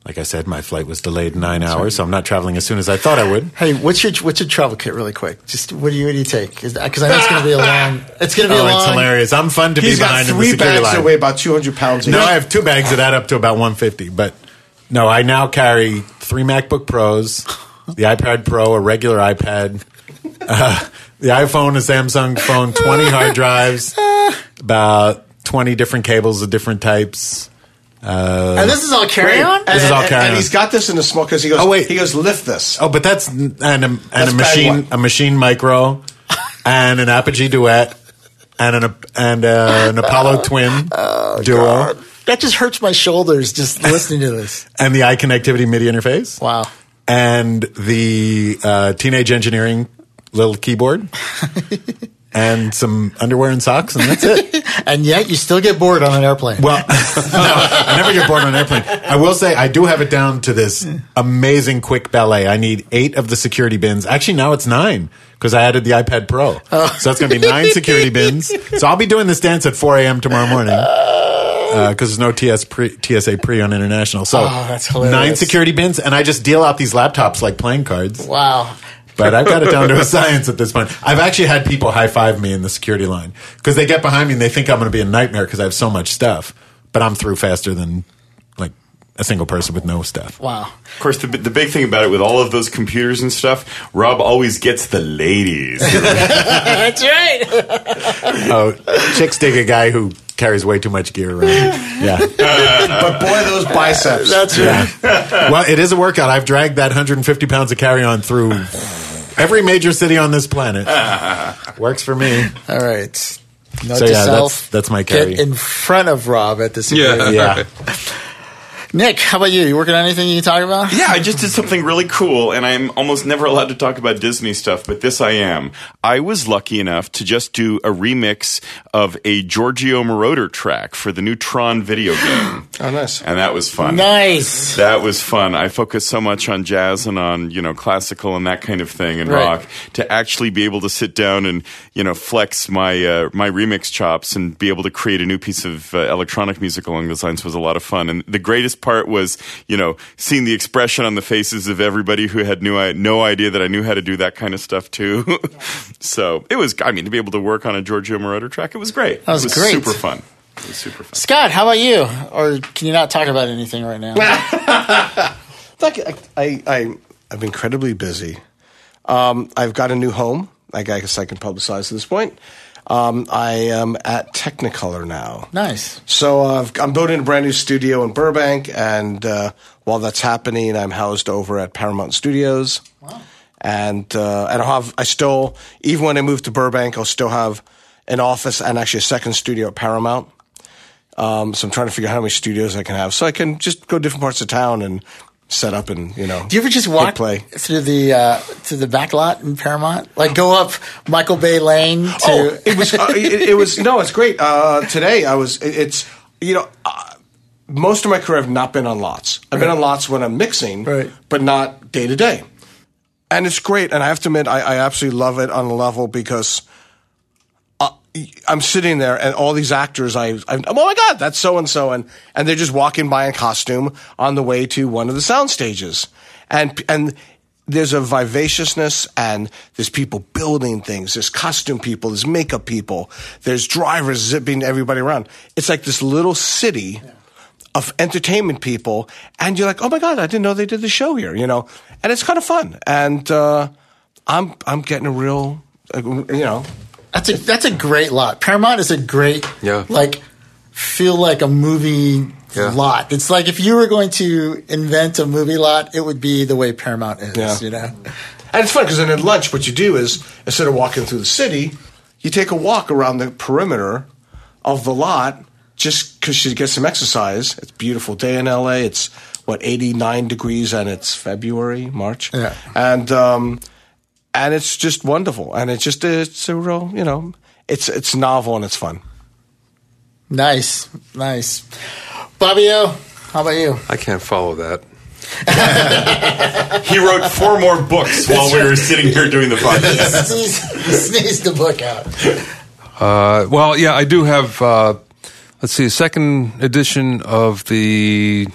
Like I said, my flight was delayed nine hours, so I'm not traveling as soon as I thought I would. Hey, what's your what's your travel kit, really quick? Just what do you what do you take? Because I know it's going to be a long. It's going to be Oh, a long. it's hilarious. I'm fun to be behind in the three security bags line. that weigh about two hundred pounds. No. I have two bags that add up to about 150. But no, I now carry three MacBook Pros, the iPad Pro, a regular iPad, uh, the iPhone, a Samsung phone, 20 hard drives, about 20 different cables of different types. And this is all carry on. This is all carry and he's got this in the smoke because he goes. Oh, wait. he goes lift this. Oh, but that's and a, and a That's bag machine, a Maschine Micro, and an Apogee Duet, and an and uh, an Apollo Twin Duo, That just hurts my shoulders just listening to this. and the iConnectivity MIDI interface. Wow. and the uh, teenage engineering little keyboard and some underwear and socks and that's it. And yet you still get bored on an airplane. well no i never get bored on an airplane. I will say i do have it down to this amazing quick ballet. I need eight of the security bins. Actually now it's nine because i added the ipad pro. Oh. So it's going to be nine security bins. So i'll be doing this dance at 4 a.m tomorrow morning oh. uh, because there's no TS pre, TSA pre on international. So Oh, that's nine security bins, and I just deal out these laptops like playing cards. wow. But I've got it down to a science at this point. I've actually had people high five me in the security line because they get behind me and they think I'm going to be a nightmare because I have so much stuff. But I'm through faster than like a single person with no stuff. Wow. Of course, the, the big thing about it with all of those computers and stuff, Rob always gets the ladies. That's right. Oh, chicks dig a guy who carries way too much gear around. Yeah. But boy, those biceps. That's right. Well, it is a workout. I've dragged that 150 pounds of carry on through every major city on this planet. Works for me. All right. Note So, to yeah, self. that's- that's my carry. Get carry. in front of Rob at the Yeah. security. Yeah. Nick, how about you? You working on anything you can talk about? Yeah, I just did something really cool, and I'm almost never allowed to talk about Disney stuff, but this I am. I was lucky enough to just do a remix of a Giorgio Moroder track for the new Tron video game. Oh, nice. And that was fun. Nice. That was fun. I focus so much on jazz and on, you know, classical and that kind of thing and Right. rock to actually be able to sit down and, you know, flex my uh, my remix chops and be able to create a new piece of uh, electronic music along those lines was a lot of fun. And the greatest part was, you know, seeing the expression on the faces of everybody who had no, no idea that I knew how to do that kind of stuff too. so it was, I mean, to be able to work on a Giorgio Moroder track, it was great. That was it was great. super fun. It was super fun. Scott, how about you? Or can you not talk about anything right now? Like, I, I, I, I'm incredibly busy. Um, I've got a new home. I guess I can publicize at this point. Um, I am at Technicolor now. nice. So uh, I've- I'm building a brand new studio in Burbank, and uh, while that's happening, I'm housed over at Paramount Studios. Wow. And uh, and I'll have I still even when I move to Burbank, I'll still have an office and actually a second studio at Paramount. Um, so I'm trying to figure out how many studios I can have, so I can just go different parts of town and set up and you know. Do you ever just walk play? through the uh, to the back lot in Paramount? Like go up Michael Bay Lane to Oh, it was uh, it, it was no, it's great. Uh, today I was it, it's you know uh, most of my career I've not been on lots. I've been on lots when I'm mixing, Right. but not day to day. And it's great, and I have to admit I, I absolutely love it on a level because. I'm sitting there, and all these actors, I, I oh my god, that's so and so, and and they're just walking by in costume on the way to one of the sound stages, and and there's a vivaciousness, and there's people building things, there's costume people, there's makeup people, there's drivers zipping everybody around. It's like this little city of entertainment people, and you're like, oh my god, I didn't know they did the show here, you know, and it's kind of fun, and uh, I'm I'm getting a real, uh, you know. That's a that's a great lot. Paramount is a great Yeah. like feel like a movie Yeah. lot. It's like if you were going to invent a movie lot, it would be the way Paramount is. Yeah. You know, And it's fun because then at lunch, what you do is instead of walking through the city, you take a walk around the perimeter of the lot just because you get some exercise. It's a beautiful day in LA. It's what 89 degrees and it's February, March. Yeah. And um, and it's just wonderful. And it's just it's a real you know it's it's novel and it's fun. nice, nice. Bobby O, how about you? I can't follow that. He wrote four more books while we were sitting here doing the podcast. sneeze, sneeze the book out. Uh, well, yeah, I do have. Uh, let's see, a second edition of the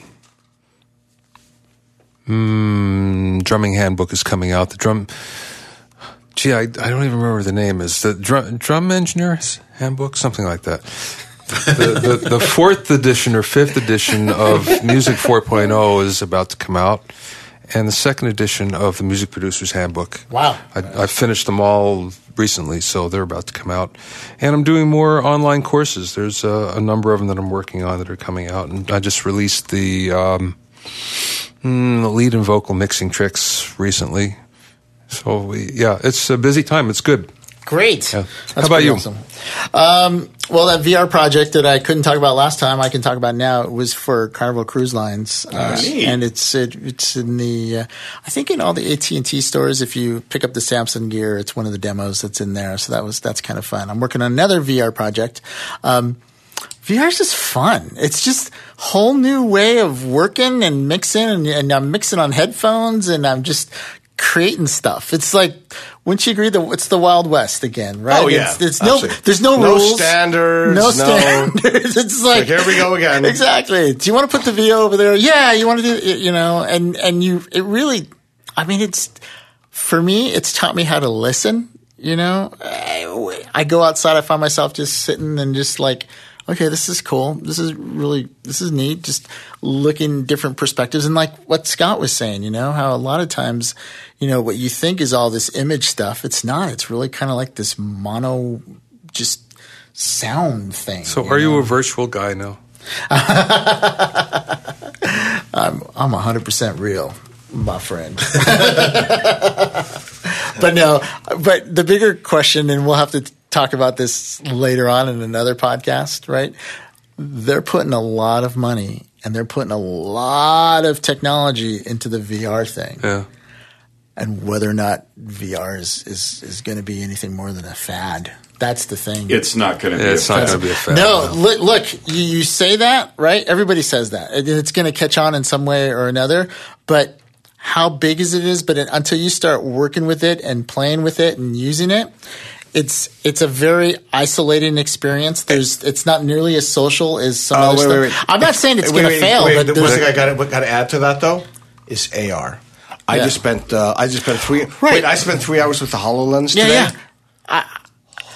mm, drumming handbook is coming out. The drum. Gee, I, I don't even remember the name. Is the drum, drum engineer's handbook something like that? the, the, the fourth edition or fifth edition of Music 4.0 is about to come out, and the second edition of the Music Producer's Handbook. Wow. I, I finished them all recently, so they're about to come out. And I'm doing more online courses. There's a, a number of them that I'm working on that are coming out, and I just released the um, mm, the lead and vocal mixing tricks recently. So we, yeah, it's a busy time. It's good. Great. Yeah. How about you? Awesome. Um, well, that VR project that I couldn't talk about last time, I can talk about now. It was for Carnival Cruise Lines, uh, and it's it, it's in the uh, I think in all the AT and T stores. If you pick up the Samsung gear, it's one of the demos that's in there. So that was that's kind of fun. I'm working on another VR project. Um, VR is just fun. It's just whole new way of working and mixing, and, and I'm mixing on headphones, and I'm just creating stuff. It's like, wouldn't you agree that it's the Wild West again, right? Oh, yeah. it's, it's no, there's no, No rules, standards, no no- standards. It's like, Like, here we go again. Exactly. Do you want to put the VO over there? Yeah, you want to do, it, you know, and and you, it really, I mean, it's for me, it's taught me how to listen. You know, I, I go outside, I find myself just sitting and just like, okay, this is cool. This is really, this is neat. Just looking different perspectives and like what Scott was saying, you know, how a lot of times, you know, what you think is all this image stuff, it's not. It's really kind of like this mono, just sound thing. So, are you a virtual guy now? I'm 100% real, my friend. but no, but the bigger question, and we'll have to talk about this later on in another podcast, right? They're putting a lot of money and they're putting a lot of technology into the VR thing. Yeah. And whether or not VR is, is, is going to be anything more than a fad. That's the thing. It's not going to be. Yeah, a it's not fad. going to be a fad. No, look, look you, you say that, right? Everybody says that. It- It's going to catch on in some way or another, but how big is it is, but it, until you start working with it and playing with it and using it, it's it's a very isolating experience. There's it's not nearly as social as some Oh, other wait, stuff. wait, wait. I'm not saying it's going to fail, wait, but the one thing I got to add to that though is AR. I Yeah. just spent uh, I just spent three. Right. Wait, I spent three hours with the Hololens yeah, today. yeah.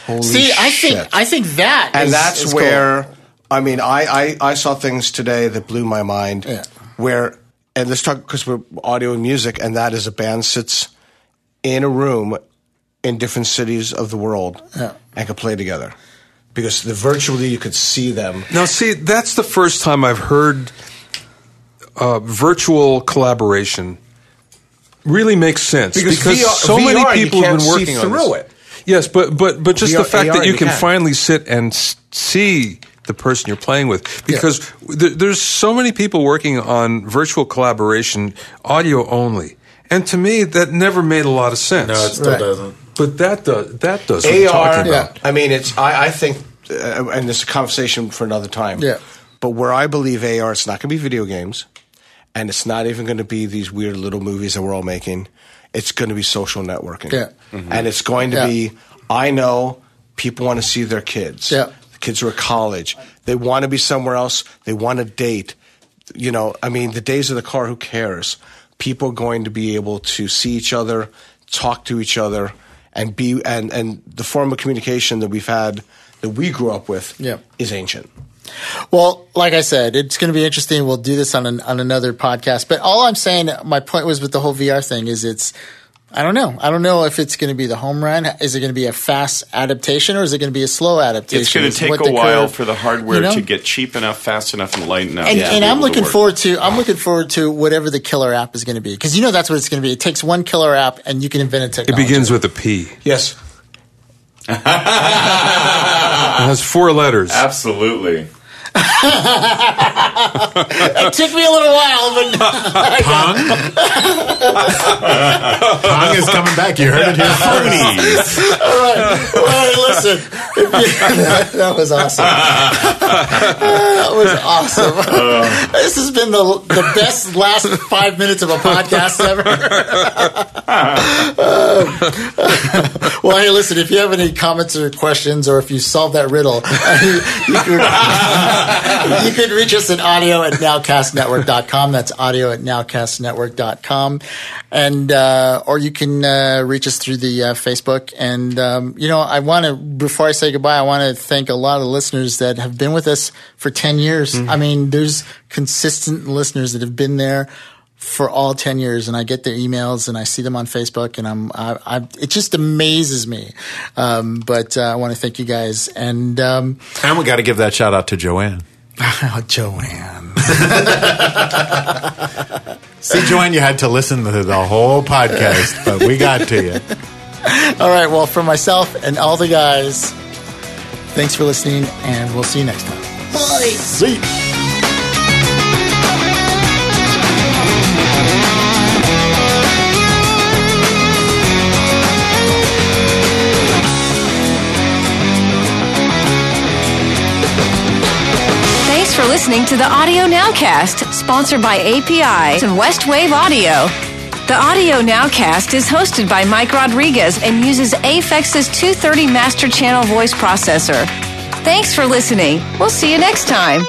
Holy See, I think. I think that and is- that's is cool. where I mean I, I I saw things today that blew my mind. Yeah. Where and let's talk because we're audio and music, and that is a band sits in a room in different cities of the world Yeah. and could play together because the virtually you could see them. Now, see, that's the first time I've heard uh, virtual collaboration really makes sense Because because, VR so VR, many people have can't been see working on through this. it. Yes, but but but just VR the fact that you you can can. finally sit and see the person you're playing with because th- there's so many people working on virtual collaboration audio only. And to me that never made a lot of sense. No, it still Right. doesn't. But that does that does AR. talking about. I mean, it's. I, I think, uh, and this is a conversation for another time. Yeah. But where I believe AR, it's not going to be video games, and it's not even going to be these weird little movies that we're all making. It's going to be social networking. Yeah. And it's going to Yeah. be. I know people want to see their kids. Yeah. The kids are at college. They want to be somewhere else. They want to date. You know, I mean, the days of the car. Who cares? People are going to be able to see each other, talk to each other, and be and and the form of communication that we've had that we grew up with Yeah. is ancient. Well, like I said, it's going to be interesting. We'll do this on an, on another podcast. But all I'm saying, my point was with the whole VR thing is it's. I don't know. I don't know if it's going to be the home run. Is it going to be a fast adaptation or is it going to be a slow adaptation? It's going to take what a while curve- for the hardware you know? to get cheap enough, fast enough, and light enough. And, to and I'm able to looking forward to I'm looking forward to whatever the killer app is going to be because you know that's what it's going to be. It takes one killer app and you can invent a technology. It begins with a P. Yes. It has four letters. Absolutely. It took me a little while, but Pong? Pong is coming back. You heard it here first. all right, all right, listen, that, that was awesome. that was awesome. this has been the the best last five minutes of a podcast ever. well, hey, listen, if you have any comments or questions, or if you solve that riddle, you, could, you can reach us at audio at nowcastnetwork.com. That's audio at nowcastnetwork.com. And, uh, or you can uh, reach us through the uh, Facebook. And, um, you know, I want to, before I say goodbye, I want to thank a lot of listeners that have been with us for 10 years. I mean, there's consistent listeners that have been there for all 10 years and I get their emails and I see them on Facebook and I'm, I, I it just amazes me. Um, but uh, I want to thank you guys and, um, And we got to give that shout out to Joanne. oh, Joanne. See, Joanne, you had to listen to the whole podcast, but we got to you. All right. Well, for myself and all the guys, thanks for listening and we'll see you next time. Bye. See. For listening to the Audio Nowcast, sponsored by API and Westwave Audio. The Audio Nowcast is hosted by Mike Rodriguez and uses Aphex's 230 Master Channel voice processor. Thanks for listening. We'll see you next time.